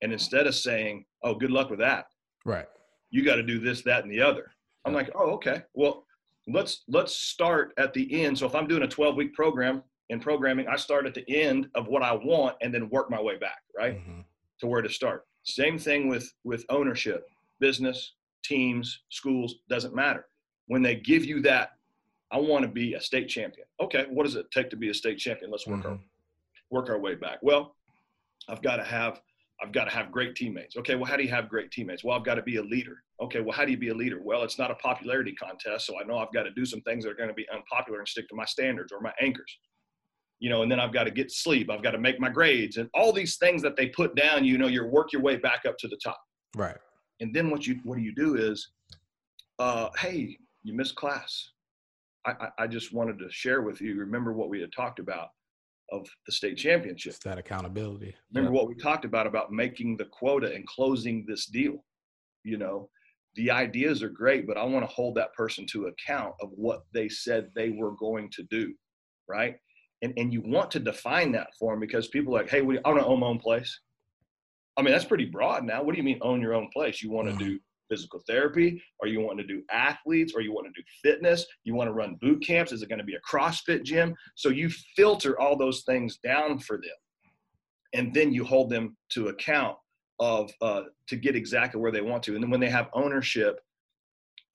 And instead of saying oh good luck with that. Right. You got to do this that and the other. I'm like oh okay. Well let's let's start at the end. So if i'm doing a 12 week program in programming i start at the end of what i want and then work my way back right? Mm-hmm. To where to start. Same thing with with ownership, business, teams, schools, doesn't matter. When they give you that, I want to be a state champion. Okay, what does it take to be a state champion? Let's work mm-hmm. our work our way back. Well, I've got to have I've got to have great teammates. Okay, well, how do you have great teammates? Well, I've got to be a leader. Okay, well, how do you be a leader? Well, it's not a popularity contest, so I know I've got to do some things that are going to be unpopular and stick to my standards or my anchors you know, and then I've got to get sleep. I've got to make my grades and all these things that they put down, you know, you work your way back up to the top. Right. And then what you, what do you do is, uh, Hey, you missed class. I, I, just wanted to share with you, remember what we had talked about of the state championship. It's that accountability. Remember what we talked about, about making the quota and closing this deal, you know, the ideas are great, but I want to hold that person to account of what they said they were going to do. Right and, and you want to define that for them because people are like, hey, we, I want to own my own place. I mean, that's pretty broad now. What do you mean own your own place? You want to do physical therapy or you want to do athletes or you want to do fitness you want to run boot camps is it going to be a crossfit gym so you filter all those things down for them and then you hold them to account of uh, to get exactly where they want to and then when they have ownership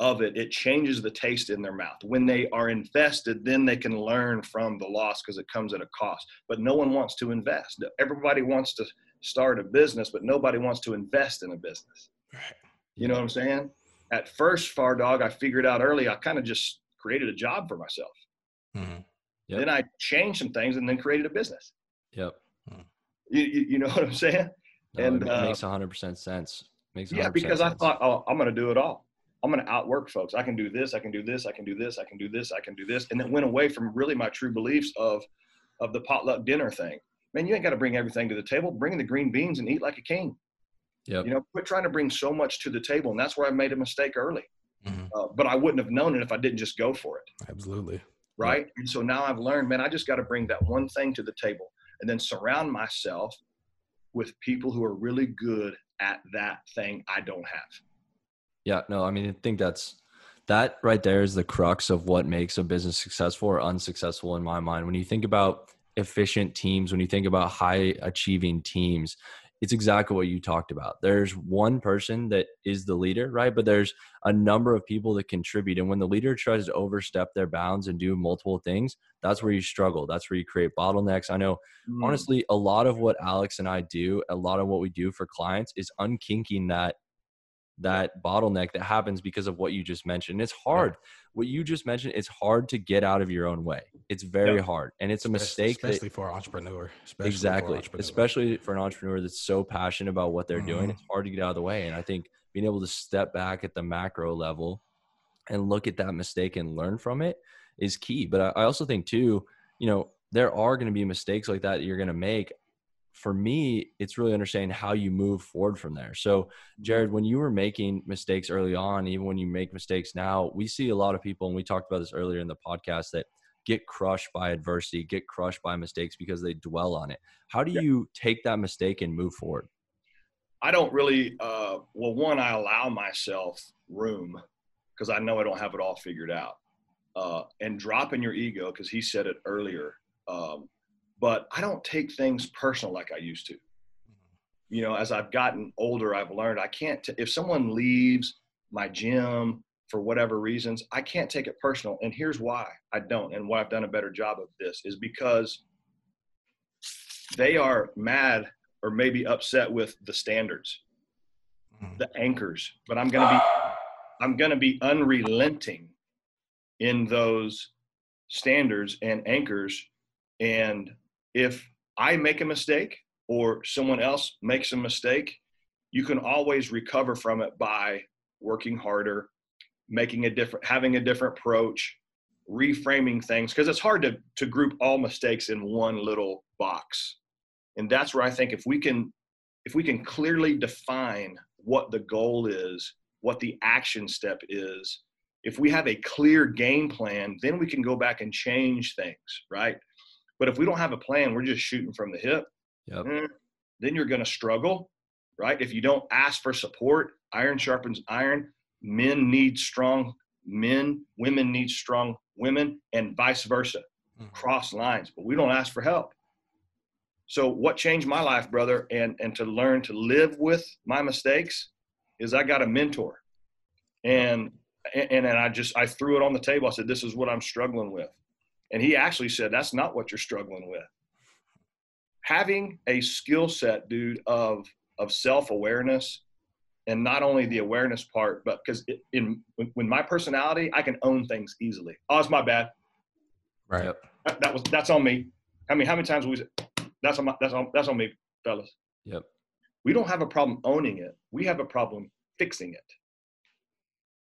of it, it changes the taste in their mouth. When they are invested, then they can learn from the loss because it comes at a cost. But no one wants to invest. Everybody wants to start a business, but nobody wants to invest in a business. Right. You know what I'm saying? At first, Far Dog, I figured out early, I kind of just created a job for myself. Mm-hmm. Yep. Then I changed some things and then created a business. Yep. You, you, you know what I'm saying? No, and it uh, makes 100% sense. Makes yeah, because sense. I thought, oh, I'm going to do it all. I'm going to outwork folks. I can do this. I can do this. I can do this. I can do this. I can do this. And then went away from really my true beliefs of, of the potluck dinner thing. Man, you ain't got to bring everything to the table. Bring the green beans and eat like a king. Yep. You know, quit trying to bring so much to the table. And that's where I made a mistake early. Mm-hmm. Uh, but I wouldn't have known it if I didn't just go for it. Absolutely. Right. Yep. And so now I've learned, man, I just got to bring that one thing to the table and then surround myself with people who are really good at that thing I don't have. Yeah, no, I mean, I think that's that right there is the crux of what makes a business successful or unsuccessful in my mind. When you think about efficient teams, when you think about high achieving teams, it's exactly what you talked about. There's one person that is the leader, right? But there's a number of people that contribute. And when the leader tries to overstep their bounds and do multiple things, that's where you struggle. That's where you create bottlenecks. I know, mm. honestly, a lot of what Alex and I do, a lot of what we do for clients is unkinking that that bottleneck that happens because of what you just mentioned. It's hard. Yeah. What you just mentioned, it's hard to get out of your own way. It's very yeah. hard. And it's a mistake. Especially that, for an entrepreneur. Especially exactly. For entrepreneur. Especially for an entrepreneur that's so passionate about what they're mm-hmm. doing. It's hard to get out of the way. And I think being able to step back at the macro level and look at that mistake and learn from it is key. But I, I also think too, you know, there are going to be mistakes like that, that you're going to make for me, it's really understanding how you move forward from there. So, mm-hmm. Jared, when you were making mistakes early on, even when you make mistakes now, we see a lot of people, and we talked about this earlier in the podcast, that get crushed by adversity, get crushed by mistakes because they dwell on it. How do you take that mistake and move forward? I don't really, uh, well, one, I allow myself room because I know I don't have it all figured out. Uh, and dropping your ego, because he said it earlier, um, but I don't take things personal like I used to. You know, as I've gotten older, I've learned I can't, t- if someone leaves my gym for whatever reasons, I can't take it personal. And here's why I don't. And why I've done a better job of this is because they are mad or maybe upset with the standards, mm. the anchors. But I'm gonna be I'm gonna be unrelenting in those standards and anchors. And if I make a mistake or someone else makes a mistake, you can always recover from it by working harder, making a different, having a different approach, reframing things. Because it's hard to to group all mistakes in one little box. And that's where I think if we can if we can clearly define what the goal is, what the action step is, if we have a clear game plan, then we can go back and change things, right? But if we don't have a plan, we're just shooting from the hip. Yep. Eh, then you're going to struggle, right? If you don't ask for support, iron sharpens iron. Men need strong men, women need strong women, and vice versa. Mm-hmm. Cross lines, but we don't ask for help. So what changed my life, brother, and and to learn to live with my mistakes is I got a mentor. And and, and I just I threw it on the table. I said, This is what I'm struggling with. And he actually said, That's not what you're struggling with. Having a skill set, dude, of of self-awareness and not only the awareness part, but because in when my personality, I can own things easily. Oh, it's my bad. Right. That, that was that's on me. I mean, how many times we that's on my, that's on that's on me, fellas. Yep. We don't have a problem owning it. We have a problem fixing it.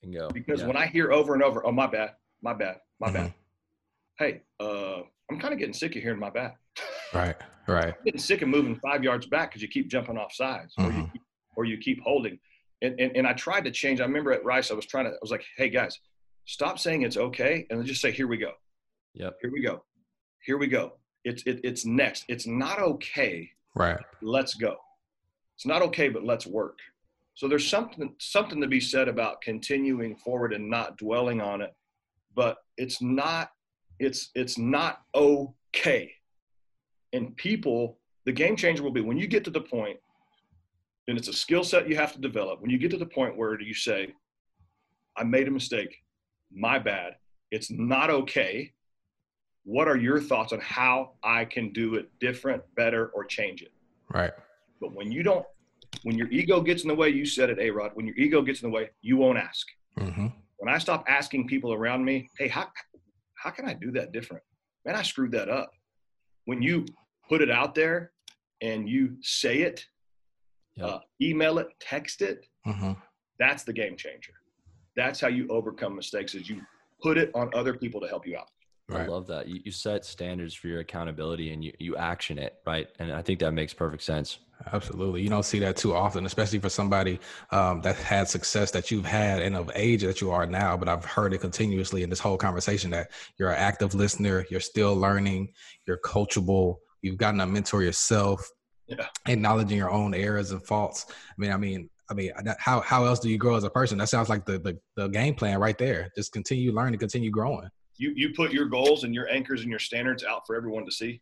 Bingo. Because yeah. when I hear over and over, oh my bad, my bad, my mm-hmm. bad. Hey, uh, I'm kind of getting sick of hearing my back. Right, right. I'm getting sick of moving five yards back because you keep jumping off sides, mm-hmm. or, you mm-hmm. keep, or you keep holding. And, and and I tried to change. I remember at Rice, I was trying to. I was like, hey guys, stop saying it's okay, and just say, here we go. Yep. Here we go. Here we go. It's it, it's next. It's not okay. Right. Let's go. It's not okay, but let's work. So there's something something to be said about continuing forward and not dwelling on it, but it's not it's it's not okay. And people, the game changer will be when you get to the point, and it's a skill set you have to develop. When you get to the point where you say, I made a mistake, my bad, it's not okay. What are your thoughts on how I can do it different, better, or change it? Right. But when you don't when your ego gets in the way, you said it, A Rod. When your ego gets in the way, you won't ask. Mm-hmm. When I stop asking people around me, hey, how, how can I do that different? Man, I screwed that up. When you put it out there and you say it, yep. uh, email it, text it, mm-hmm. that's the game changer. That's how you overcome mistakes is you put it on other people to help you out. Right. I love that. You, you set standards for your accountability and you, you action it, right? And I think that makes perfect sense. Absolutely. You don't see that too often, especially for somebody um, that had success that you've had and of age that you are now. But I've heard it continuously in this whole conversation that you're an active listener, you're still learning, you're coachable, you've gotten a mentor yourself, yeah. acknowledging your own errors and faults. I mean, I mean, I mean, how how else do you grow as a person? That sounds like the the, the game plan right there. Just continue learning, continue growing you you put your goals and your anchors and your standards out for everyone to see.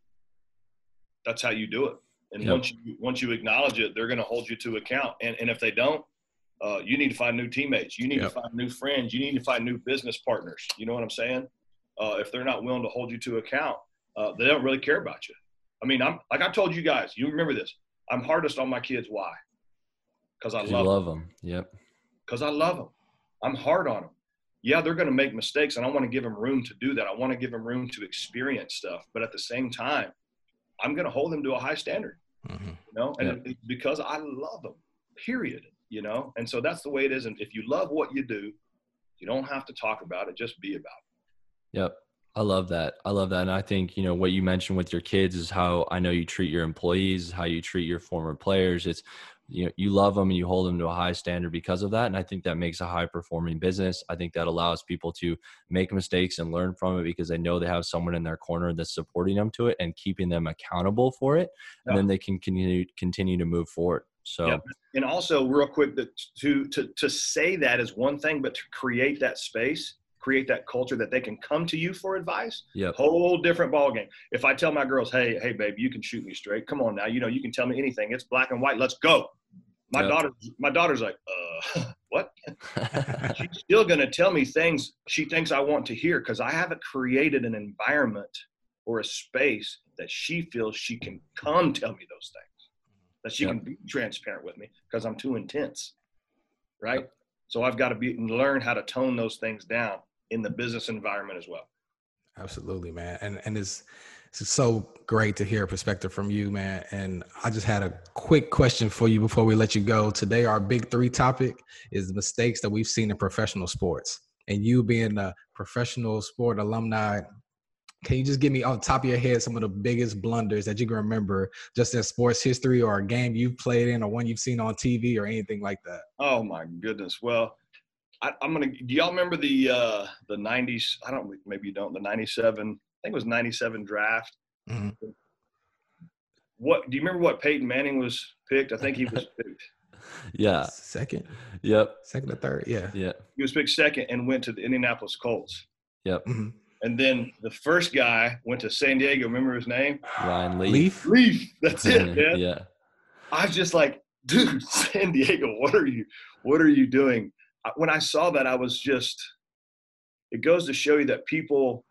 That's how you do it. And yep. once you once you acknowledge it, they're going to hold you to account. And and if they don't, uh, you need to find new teammates. You need yep. to find new friends. You need to find new business partners. You know what I'm saying? Uh, if they're not willing to hold you to account, uh, they don't really care about you. I mean, I'm like I told you guys. You remember this? I'm hardest on my kids. Why? Because I love, love them. them. Yep. Because I love them. I'm hard on them yeah, they're going to make mistakes, and I want to give them room to do that. I want to give them room to experience stuff, but at the same time, I'm going to hold them to a high standard. Mm-hmm. You know, and yeah. because I love them, period. You know, and so that's the way it is. And if you love what you do, you don't have to talk about it; just be about it. Yep. I love that. I love that. And I think, you know, what you mentioned with your kids is how I know you treat your employees, how you treat your former players. It's you know you love them and you hold them to a high standard because of that and i think that makes a high performing business. I think that allows people to make mistakes and learn from it because they know they have someone in their corner that's supporting them to it and keeping them accountable for it and then they can continue continue to move forward. So yeah. and also real quick to to to say that is one thing but to create that space create that culture that they can come to you for advice. Yeah. Whole different ball game. If I tell my girls, hey, hey, babe, you can shoot me straight. Come on now. You know, you can tell me anything. It's black and white. Let's go. My yep. daughter, my daughter's like, uh, what? She's still going to tell me things she thinks I want to hear because I haven't created an environment or a space that she feels she can come tell me those things, that she yep. can be transparent with me because I'm too intense, right? Yep. So I've got to be learn how to tone those things down in the business environment as well. Absolutely, man. And and it's it's so great to hear a perspective from you, man. And I just had a quick question for you before we let you go. Today, our big three topic is the mistakes that we've seen in professional sports. And you being a professional sport alumni, can you just give me off the top of your head some of the biggest blunders that you can remember just in sports history or a game you've played in or one you've seen on TV or anything like that? Oh my goodness. Well, I, am gonna. Do y'all remember the uh, the '90s? I don't. Maybe you don't. The '97 I think it was 97 draft. Mm-hmm. What do you remember what Peyton Manning was picked? I think he was picked. yeah. Second. Yep. Second or third. Yeah. Yeah. He was picked second and went to the Indianapolis Colts. Yep. Mm-hmm. And then the first guy went to San Diego. Remember his name? Ryan Leaf. Leaf. Leaf. That's it, man. yeah. I was just like, dude, San Diego, what are you, what are you doing? When I saw that, I was just. It goes to show you that people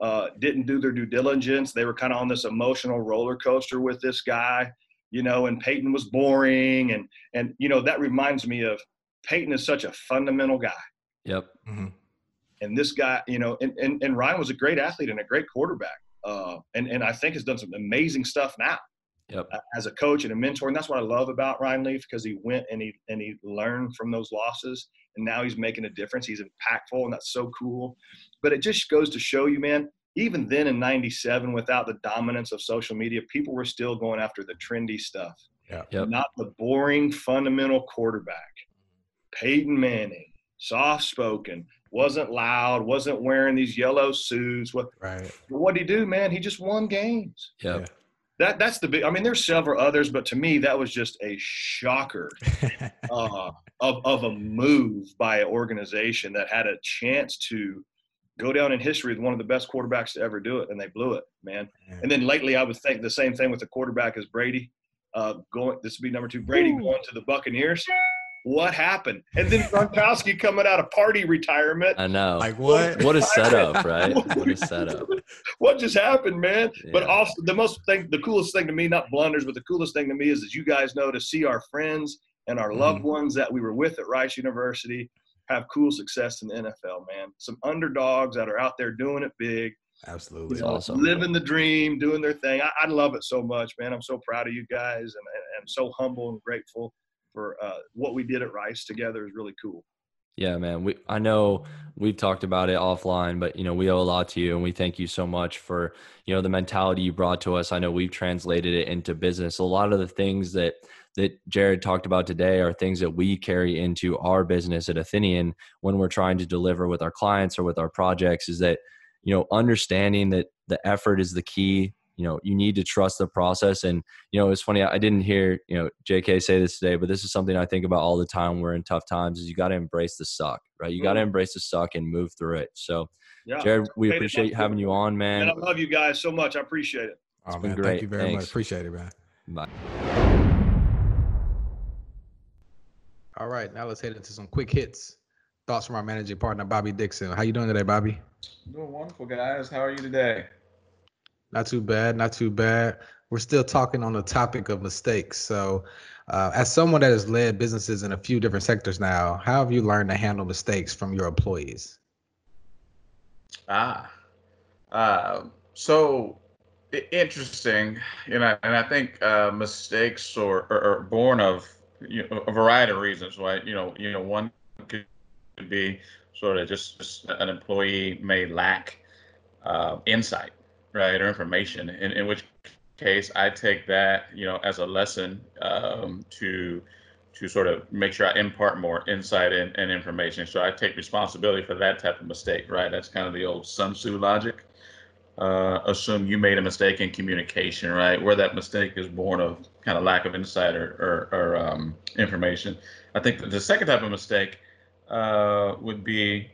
uh, didn't do their due diligence. They were kind of on this emotional roller coaster with this guy, you know, and Peyton was boring. And, and, you know, that reminds me of Peyton is such a fundamental guy. Yep. Mm-hmm. And this guy, you know, and, and, and Ryan was a great athlete and a great quarterback. Uh, and, and I think has done some amazing stuff now. Yep. As a coach and a mentor, and that's what I love about Ryan Leaf because he went and he and he learned from those losses, and now he's making a difference. He's impactful, and that's so cool. But it just goes to show you, man, even then in 97, without the dominance of social media, people were still going after the trendy stuff. Yeah. Yep. Not the boring fundamental quarterback. Peyton Manning, soft spoken, wasn't loud, wasn't wearing these yellow suits. What right. what did he do, man? He just won games. Yep. Yeah. That that's the big I mean, there's several others, but to me that was just a shocker uh, of, of a move by an organization that had a chance to go down in history as one of the best quarterbacks to ever do it, and they blew it, man. And then lately, I would think the same thing with the quarterback as Brady. Uh, going, this would be number two. Brady Ooh. going to the Buccaneers. What happened? And then Gronkowski coming out of party retirement. I know. Like what? What a setup, right? What a setup. what just happened, man? Yeah. But also the most thing, the coolest thing to me, not blunders, but the coolest thing to me is, as you guys know, to see our friends and our loved mm-hmm. ones that we were with at Rice University have cool success in the NFL, man. Some underdogs that are out there doing it big. Absolutely. You know, awesome. Living the dream, doing their thing. I, I, love it so much, man. I'm so proud of you guys and, and I'm so humble and grateful for uh, what we did at Rice together is really cool. Yeah, man. We I know we've talked about it offline, but you know, we owe a lot to you and we thank you so much for, you know, the mentality you brought to us. I know we've translated it into business. A lot of the things that that Jared talked about today are things that we carry into our business at Athenian when we're trying to deliver with our clients or with our projects is that, you know, understanding that the effort is the key. You know, you need to trust the process. And, you know, it's funny, I didn't hear, you know, JK say this today, but this is something I think about all the time. We're in tough times is you got to embrace the suck, right? You got to mm-hmm. embrace the suck and move through it. So, yeah. Jared, we appreciate having you on, man. And I love you guys so much. I appreciate it. Oh, man, great. Thank you very Thanks. much. Appreciate it, man. Bye. All right, now let's head into some quick hits. Thoughts from our managing partner, Bobby Dixon. How you doing today, Bobby? Doing wonderful, guys. How are you today? Not too bad. Not too bad. We're still talking on the topic of mistakes. So, uh, as someone that has led businesses in a few different sectors now, how have you learned to handle mistakes from your employees? Ah, uh, so interesting. You know, and I think uh, mistakes are, are, are born of you know, a variety of reasons, right? You know, you know, one could be sort of just, just an employee may lack uh, insight, right, or information. In, in which case, I take that, you know, as a lesson um, to to sort of make sure I impart more insight and, and information. So I take responsibility for that type of mistake, right? That's kind of the old Sun Tzu logic uh, assume you made a mistake in communication, right? Where that mistake is born of kind of lack of insight or, or, or um, information. I think the second type of mistake uh, would be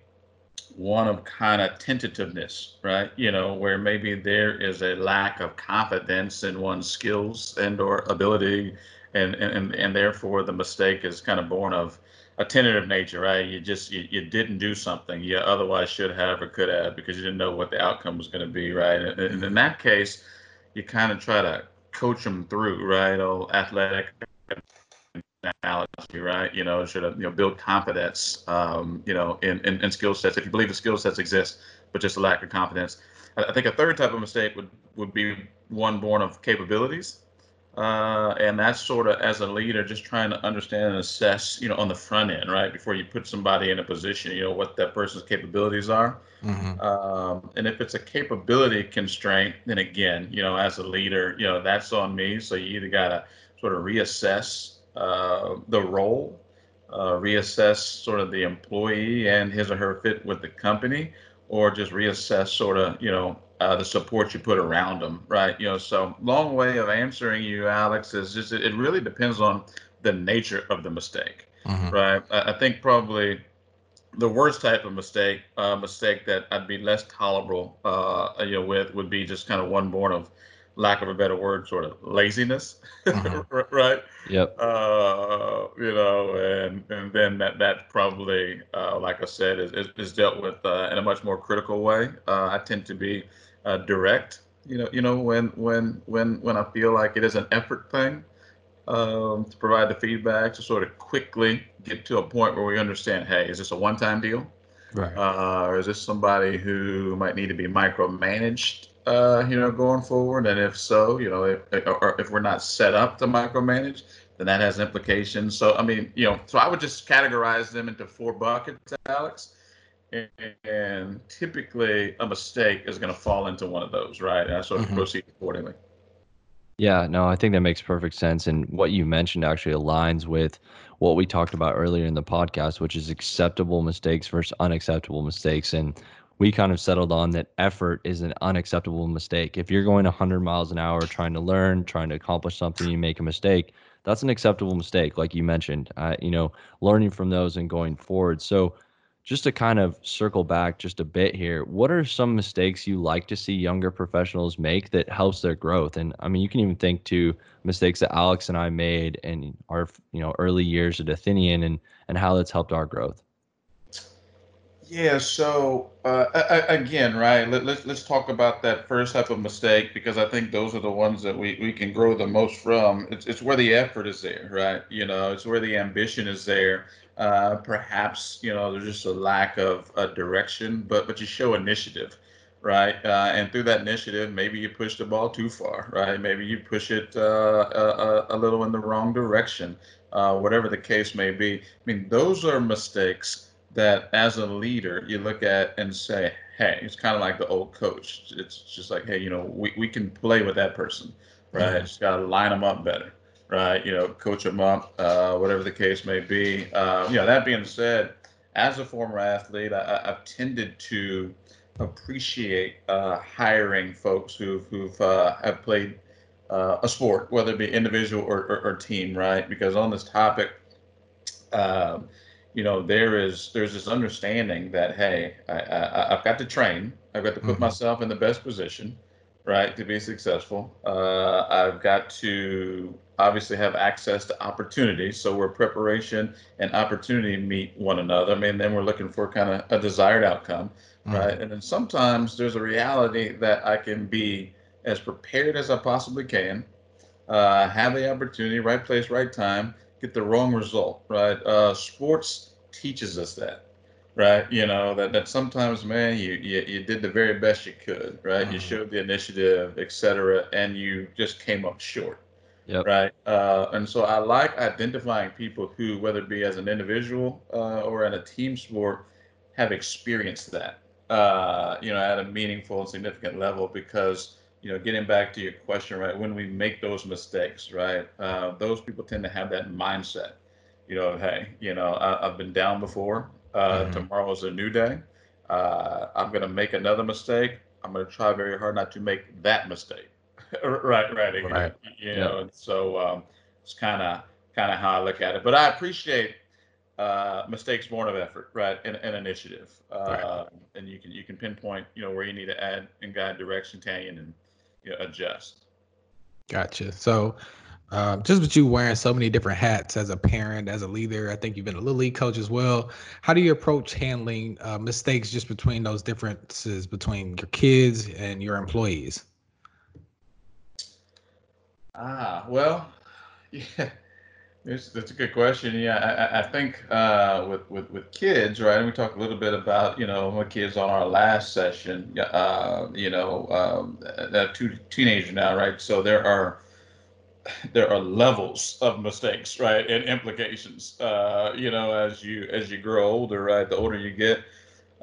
one of kind of tentativeness, right? You know, where maybe there is a lack of confidence in one's skills and or ability, and and and therefore the mistake is kind of born of a tentative nature, right? You just you, you didn't do something you otherwise should have or could have because you didn't know what the outcome was going to be, right? And, and in that case, you kind of try to coach them through, right? Oh, athletic analogy, right? You know, should have you know build confidence, um, you know, in, in, in skill sets if you believe the skill sets exist, but just a lack of confidence. I think a third type of mistake would would be one born of capabilities uh, and that's sort of as a leader, just trying to understand and assess, you know, on the front end, right, before you put somebody in a position, you know, what that person's capabilities are. Mm-hmm. Um, and if it's a capability constraint, then again, you know, as a leader, you know, that's on me. So you either got to sort of reassess uh, the role, uh, reassess sort of the employee and his or her fit with the company, or just reassess sort of, you know, uh, the support you put around them, right? You know, so long way of answering you, Alex, is just it really depends on the nature of the mistake, mm-hmm. right? I, I, think probably the worst type of mistake, uh, mistake that I'd be less tolerable, uh, you know, with would be just kind of one born of lack of a better word, sort of laziness, mm-hmm. right? Yep. Uh, you know, and and then that that probably, uh, like I said, is, is, is dealt with uh, in a much more critical way. Uh, I tend to be uh, direct. You know, you know when when when when I feel like it is an effort thing um, to provide the feedback to sort of quickly get to a point where we understand, hey, is this a one-time deal? Right. Uh, or is this somebody who might need to be micromanaged? Uh, you know, going forward, and if so, you know, if or if we're not set up to micromanage, then that has implications. So, I mean, you know, so I would just categorize them into four buckets, Alex and typically a mistake is going to fall into one of those, right? And I sort of mm-hmm. proceed accordingly. Yeah, no, I think that makes perfect sense. And what you mentioned actually aligns with what we talked about earlier in the podcast, which is acceptable mistakes versus unacceptable mistakes. And we kind of settled on that effort is an unacceptable mistake. If you're going 100 miles an hour trying to learn, trying to accomplish something, you make a mistake, that's an acceptable mistake, like you mentioned. Uh, you know, learning from those and going forward. So, just to kind of circle back just a bit here, what are some mistakes you like to see younger professionals make that helps their growth? And I mean, you can even think to mistakes that Alex and I made in our you know early years at Athenian and and how that's helped our growth. Yeah. So uh, again, right? Let, let's let's talk about that first type of mistake because I think those are the ones that we, we can grow the most from. It's it's where the effort is there, right? You know, it's where the ambition is there uh, perhaps you know there's just a lack of a direction, but but you show initiative, right? Uh, and through that initiative, maybe you push the ball too far, right? Maybe you push it uh, a, a, little in the wrong direction, uh, whatever the case may be. I mean, those are mistakes that, as a leader, you look at and say, "Hey, it's kind of like the old coach. It's just like, hey, you know, we, we can play with that person, right? Mm-hmm. Just got to line them up better." right? You know, coach them up, uh, whatever the case may be. Uh, you know, that being said, as a former athlete, I, have tended to appreciate uh, hiring folks who've, who've uh, have played uh, a sport, whether it be individual or, or, or team, right? Because on this topic, um, you know, there is there's this understanding that hey, I, I, have got to train, I've got to put mm-hmm. myself in the best position, right, to be successful. Uh, I've got to obviously have access to opportunity. So where preparation and opportunity meet one another, I mean, then we're looking for kind of a desired outcome, mm-hmm. right? And then sometimes there's a reality that I can be as prepared as I possibly can, uh, have the opportunity, right place, right time, get the wrong result, right? Uh, sports teaches us that. Right, you know that, that sometimes, man, you, you you did the very best you could, right? Mm-hmm. You showed the initiative, et cetera, and you just came up short Yep. Right. Uh, and so I like identifying people who, whether it be as an individual uh, or in a team sport, have experienced that, uh, you know, at a meaningful and significant level. Because, you know, getting back to your question, right, when we make those mistakes, right, uh, those people tend to have that mindset, you know, hey, you know, I, have been down before. Uh, mm-hmm. Tomorrow's a new day. Uh, I'm going to make another mistake. I'm going to try very hard not to make that mistake right, right, again, right. You know, and so um, it's kind of kind of how I look at it. But I appreciate uh, mistakes born of effort, right, and, and initiative. Uh, right. And you can you can pinpoint, you know, where you need to add and guide direction, Tanyan, and adjust. Gotcha. So Uh, just with you wearing so many different hats as a parent, as a leader, I think you've been a little league coach as well. How do you approach handling uh, mistakes just between those differences between your kids and your employees? Ah, well, yeah, that's, that's a good question. Yeah, I, I think uh, with, with with kids, right? And we talked a little bit about you know my kids on our last session. Uh, you know, um, they're two teenagers now, right? So there are there are levels of mistakes, right, and implications. Uh, you know, as you as you grow older, right, the older you get,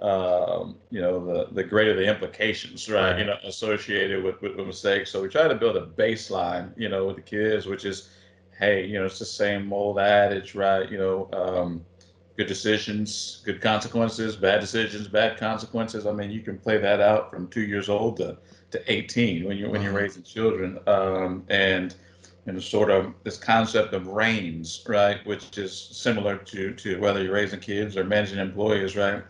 um, you know, the the greater the implications, right, right. you know, associated with, with, with mistakes. So we try to build a baseline, you know, with the kids, which is, hey, you know, it's the same old adage, right? You know, um, good decisions, good consequences, bad decisions, bad consequences. I mean, you can play that out from two years old to, to 18 when you're when you're mm-hmm. raising children, um, and and sort of this concept of reins, right, which is similar to to whether you're raising kids or managing employees, right.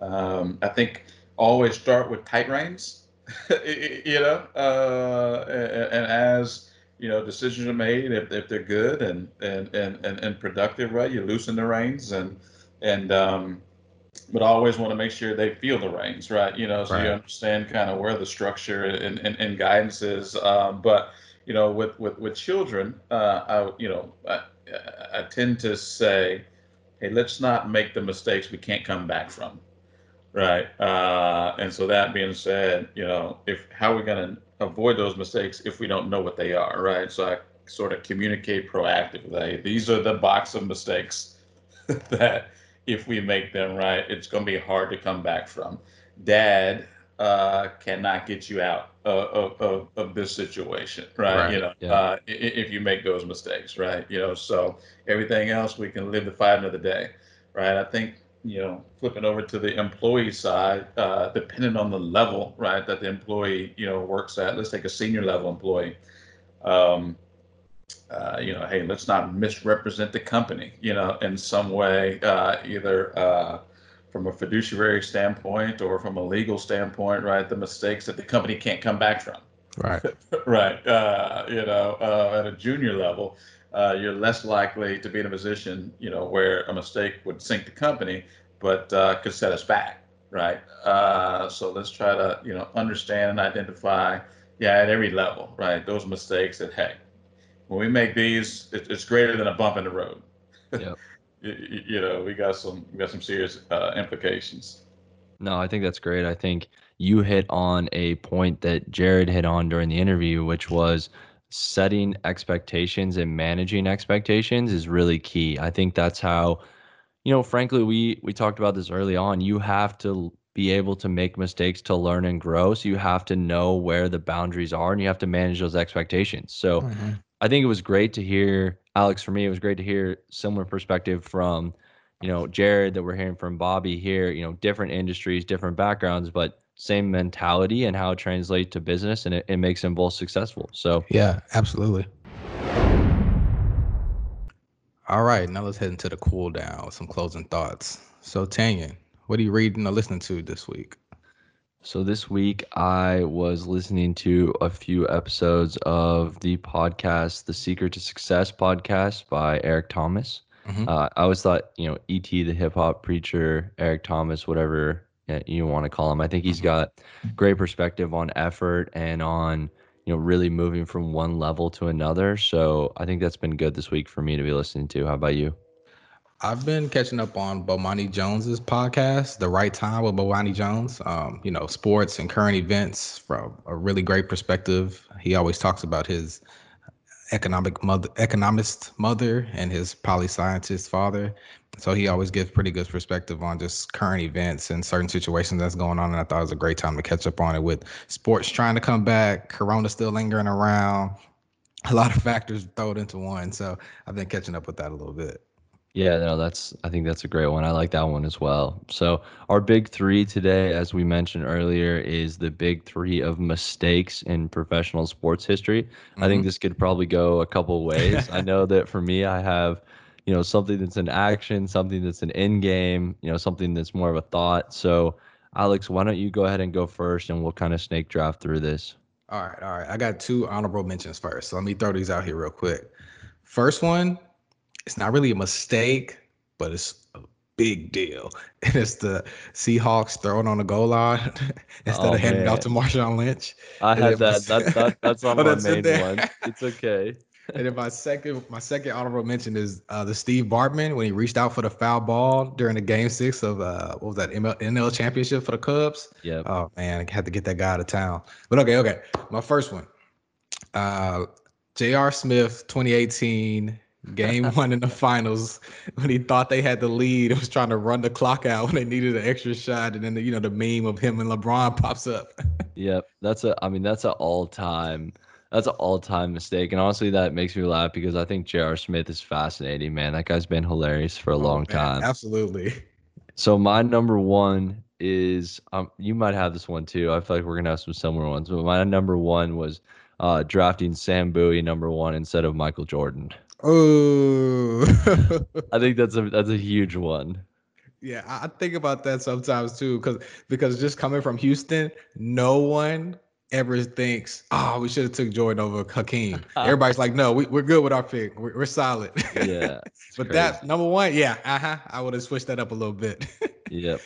Um, I think always start with tight reins, you know, uh, and, and, as you know decisions are made, if, if they're good and, and and and and productive, right, you loosen the reins and and um, but I always want to make sure they feel the reins, right? You know, so right. you understand kind of where the structure and, and, and guidance is. Um, but you know, with with with children, uh, I you know, I, I tend to say, hey, let's not make the mistakes we can't come back from, right? Uh, and so that being said, you know, if how are we going to avoid those mistakes if we don't know what they are, right? So I sort of communicate proactively. These are the box of mistakes that if we make them right, it's going to be hard to come back from. Dad uh, cannot get you out of, of, of this situation, right? right. You know, yeah. uh, if you make those mistakes, right? You know, so everything else we can live to fight another day, right? I think you know, flipping over to the employee side, uh, depending on the level, right, that the employee you know works at. Let's take a senior level employee. Um, uh, you know, hey, let's not misrepresent the company, you know, in some way, uh, either uh, from a fiduciary standpoint or from a legal standpoint, right? The mistakes that the company can't come back from. Right. right. Uh, you know, uh, at a junior level, uh, you're less likely to be in a position, you know, where a mistake would sink the company, but uh, could set us back. Right. Uh, so let's try to, you know, understand and identify, yeah, at every level, right? Those mistakes that, hey, when we make these, it, it's greater than a bump in the road. Yep. you, you know, we got some we got some serious uh, implications. No, I think that's great. I think you hit on a point that Jared hit on during the interview, which was setting expectations and managing expectations is really key. I think that's how, you know, frankly, we we talked about this early on. You have to be able to make mistakes to learn and grow. So you have to know where the boundaries are and you have to manage those expectations. So mm-hmm. I think it was great to hear Alex. For me, it was great to hear similar perspective from, you know, Jared that we're hearing from Bobby here. You know, different industries, different backgrounds, but same mentality and how it translates to business, and it, it makes them both successful. So yeah, absolutely. All right, now let's head into the cool down. Some closing thoughts. So Tanya, what are you reading or listening to this week? So this week I was listening to a few episodes of the podcast, The Secret to Success podcast by Eric Thomas. Mm-hmm. Uh, I always thought, you know, ET, the hip hop preacher, Eric Thomas, whatever you want to call him. I think he's mm-hmm. got great perspective on effort and on, you know, really moving from one level to another. So I think that's been good this week for me to be listening to. How about you? I've been catching up on Bomani Jones's podcast, The Right Time with Bomani Jones. Um, you know, sports and current events from a really great perspective. He always talks about his economic mother, economist mother, and his poli scientist father. So he always gives pretty good perspective on just current events and certain situations that's going on. And I thought it was a great time to catch up on it with sports trying to come back, Corona still lingering around, a lot of factors thrown into one. So I've been catching up with that a little bit. Yeah, no, that's I think that's a great one. I like that one as well. So our big three today, as we mentioned earlier, is the big three of mistakes in professional sports history. Mm-hmm. I think mm-hmm. this could probably go a couple ways. I know that for me, I have, you know, something that's an action, something that's an in game, you know, something that's more of a thought. So Alex, why don't you go ahead and go first and we'll kind of snake draft through this. All right, all right. I got two honorable mentions first. So let me throw these out here real quick. First one, it's not really a mistake, but it's a big deal. And it's the Seahawks throwing on the goal line instead oh, of handing out to Marshawn Lynch. I had that. that, that. That's on oh, my main one. It's okay and then my second my second honorable mention is uh, the Steve Bartman when he reached out for the foul ball during the game six of uh, what was that ML, NL championship for the Cubs. Yeah. Oh man, I had to get that guy out of town. But okay, okay. My first one. Uh J.R. Smith 2018 game one in the finals when he thought they had the lead and was trying to run the clock out when they needed an extra shot and then the, you know the meme of him and LeBron pops up. yep, that's a I mean that's an all-time that's an all-time mistake, and honestly, that makes me laugh because I think J.R. Smith is fascinating, man. That guy's been hilarious for a oh, long man, time. Absolutely. So my number one is um, you might have this one too. I feel like we're gonna have some similar ones, but my number one was uh, drafting Sam Bowie number one instead of Michael Jordan. Oh, I think that's a that's a huge one. Yeah, I think about that sometimes too, because because just coming from Houston, no one ever thinks, oh, we should have took Jordan over Hakeem. Everybody's like, no, we, we're good with our pick. We're, we're solid. Yeah. but crazy. that number one, yeah, uh-huh. I would have switched that up a little bit. yep.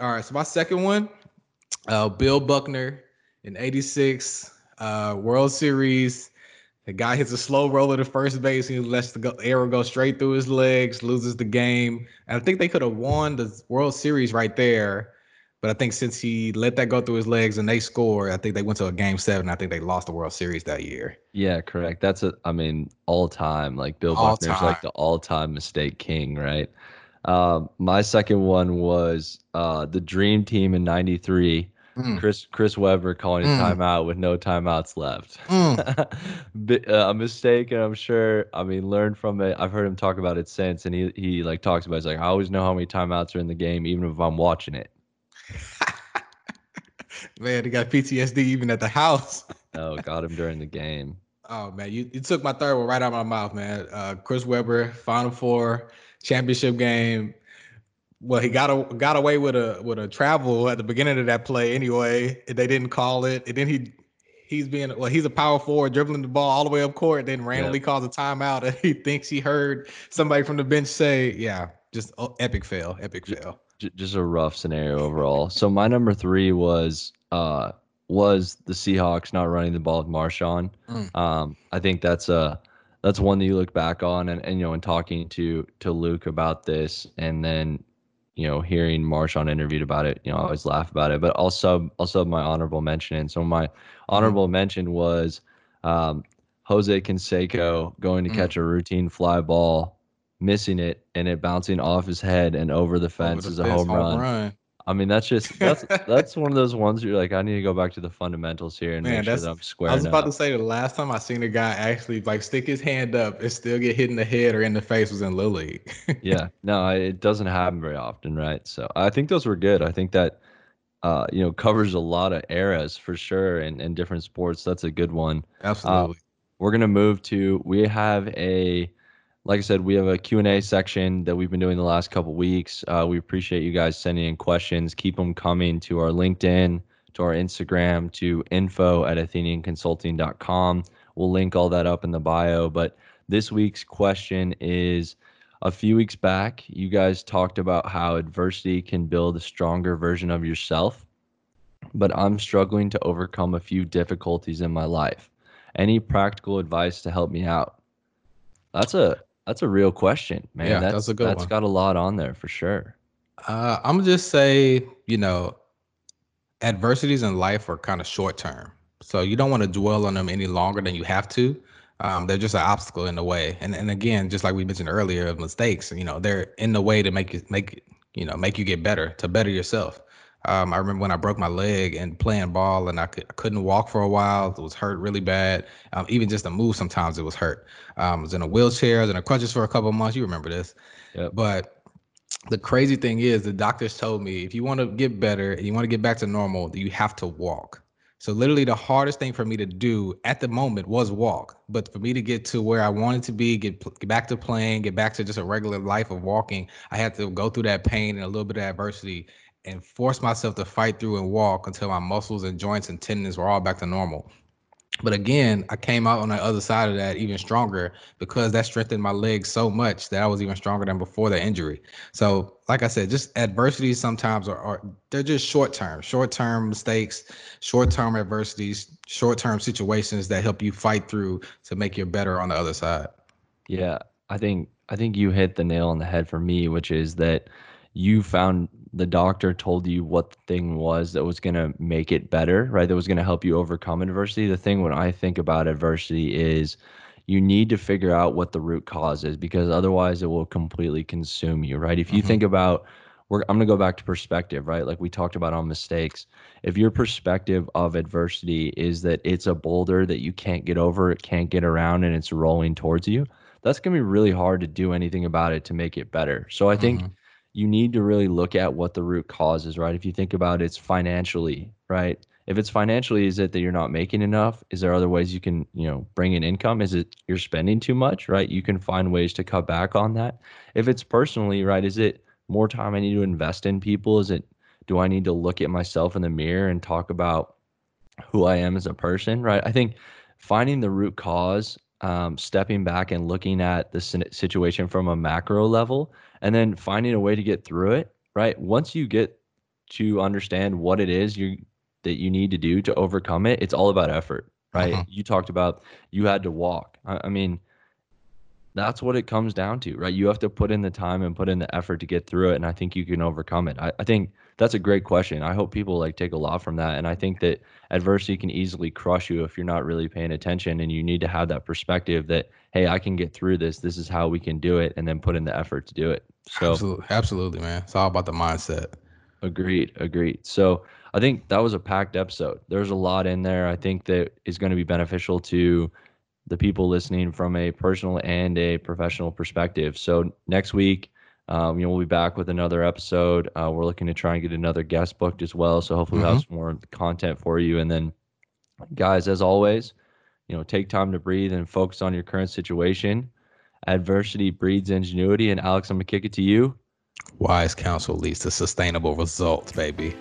All right. So my second one, uh, Bill Buckner in 86, uh, World Series. The guy hits a slow roller to first base. He lets the arrow go straight through his legs, loses the game. And I think they could have won the World Series right there but I think since he let that go through his legs and they scored, I think they went to a game seven. I think they lost the World Series that year. Yeah, correct. That's a, I mean, all time. Like Bill all Buckner's time. like the all time mistake king, right? Um, my second one was uh, the Dream Team in '93. Mm. Chris Chris Webber calling a mm. timeout with no timeouts left. Mm. a mistake, and I'm sure. I mean, learn from it. I've heard him talk about it since, and he he like talks about. It. It's like I always know how many timeouts are in the game, even if I'm watching it. man, he got PTSD even at the house. oh, got him during the game. Oh man, you, you took my third one right out of my mouth, man. Uh, Chris Webber, Final Four, championship game. Well, he got a, got away with a with a travel at the beginning of that play anyway. They didn't call it, and then he he's being well, he's a power forward dribbling the ball all the way up court, then randomly calls a timeout, and he thinks he heard somebody from the bench say, "Yeah, just oh, epic fail, epic fail." just a rough scenario overall. So my number three was uh was the Seahawks not running the ball with Marshawn. Mm. Um, I think that's a that's one that you look back on and, and you know in talking to to Luke about this and then you know hearing Marshawn interviewed about it, you know I always laugh about it. But also also my honorable mention. And so my honorable mm. mention was um, Jose Canseco going to mm. catch a routine fly ball missing it and it bouncing off his head and over the fence over the is a home, home run. run. I mean, that's just that's that's one of those ones you're like, I need to go back to the fundamentals here and Man, make sure that I'm square. I was about up. to say the last time I seen a guy actually like stick his hand up and still get hit in the head or in the face was in Little League. yeah, no, it doesn't happen very often, right? So I think those were good. I think that uh, you know covers a lot of eras for sure and in different sports. That's a good one. Absolutely. Uh, we're gonna move to we have a like I said, we have a Q&A section that we've been doing the last couple weeks. Uh, we appreciate you guys sending in questions. Keep them coming to our LinkedIn, to our Instagram, to info at athenianconsulting.com. We'll link all that up in the bio. But this week's question is a few weeks back, you guys talked about how adversity can build a stronger version of yourself. But I'm struggling to overcome a few difficulties in my life. Any practical advice to help me out? That's a that's a real question, man. Yeah, that's, that's a good That's one. got a lot on there for sure. Uh, I'm just say, you know, adversities in life are kind of short term, so you don't want to dwell on them any longer than you have to. Um, they're just an obstacle in the way, and and again, just like we mentioned earlier, of mistakes. You know, they're in the way to make you make you know make you get better, to better yourself. Um, I remember when I broke my leg and playing ball, and I, could, I couldn't walk for a while. It was hurt really bad. Um, even just to move, sometimes it was hurt. Um, I was in a wheelchair, I was in a crutches for a couple of months. You remember this? Yep. But the crazy thing is, the doctors told me if you want to get better and you want to get back to normal, you have to walk. So literally, the hardest thing for me to do at the moment was walk. But for me to get to where I wanted to be, get, get back to playing, get back to just a regular life of walking, I had to go through that pain and a little bit of adversity and force myself to fight through and walk until my muscles and joints and tendons were all back to normal. But again, I came out on the other side of that even stronger because that strengthened my legs so much that I was even stronger than before the injury. So, like I said, just adversities sometimes are, are they're just short term, short term mistakes, short term adversities, short term situations that help you fight through to make you better on the other side. Yeah, I think I think you hit the nail on the head for me, which is that you found the doctor told you what the thing was that was going to make it better, right? That was going to help you overcome adversity. The thing when I think about adversity is you need to figure out what the root cause is because otherwise it will completely consume you, right? If you mm-hmm. think about we're, I'm going to go back to perspective, right? Like we talked about on mistakes. If your perspective of adversity is that it's a boulder that you can't get over, it can't get around, and it's rolling towards you, that's going to be really hard to do anything about it to make it better. So I think mm-hmm you need to really look at what the root cause is, right? If you think about it's financially, right? If it's financially, is it that you're not making enough? Is there other ways you can, you know, bring in income? Is it you're spending too much, right? You can find ways to cut back on that. If it's personally, right, is it more time I need to invest in people? Is it do I need to look at myself in the mirror and talk about who I am as a person, right? I think finding the root cause, um, stepping back and looking at the situation from a macro level and then finding a way to get through it, right? Once you get to understand what it is you that you need to do to overcome it, it's all about effort, right? Uh-huh. You talked about you had to walk. I, I mean, that's what it comes down to, right? You have to put in the time and put in the effort to get through it. And I think you can overcome it. I, I, think that's a great question. I hope people like take a lot from that. And I think that adversity can easily crush you if you're not really paying attention and you need to have that perspective that, hey, I can get through this. This is how we can do it. And then put in the effort to do it. So absolutely, absolutely, man. It's all about the mindset. Agreed, agreed. So I think that was a packed episode. There's a lot in there. I think that is going to be beneficial to the people listening from a personal and a professional perspective. So next week, um, you know, we'll be back with another episode. Uh, we're looking to try and get another guest booked as well. So hopefully, mm-hmm. we'll have some more content for you. And then, guys, as always, you know, take time to breathe and focus on your current situation. Adversity breeds ingenuity. And Alex, I'm gonna kick it to you. Wise counsel leads to sustainable results, baby.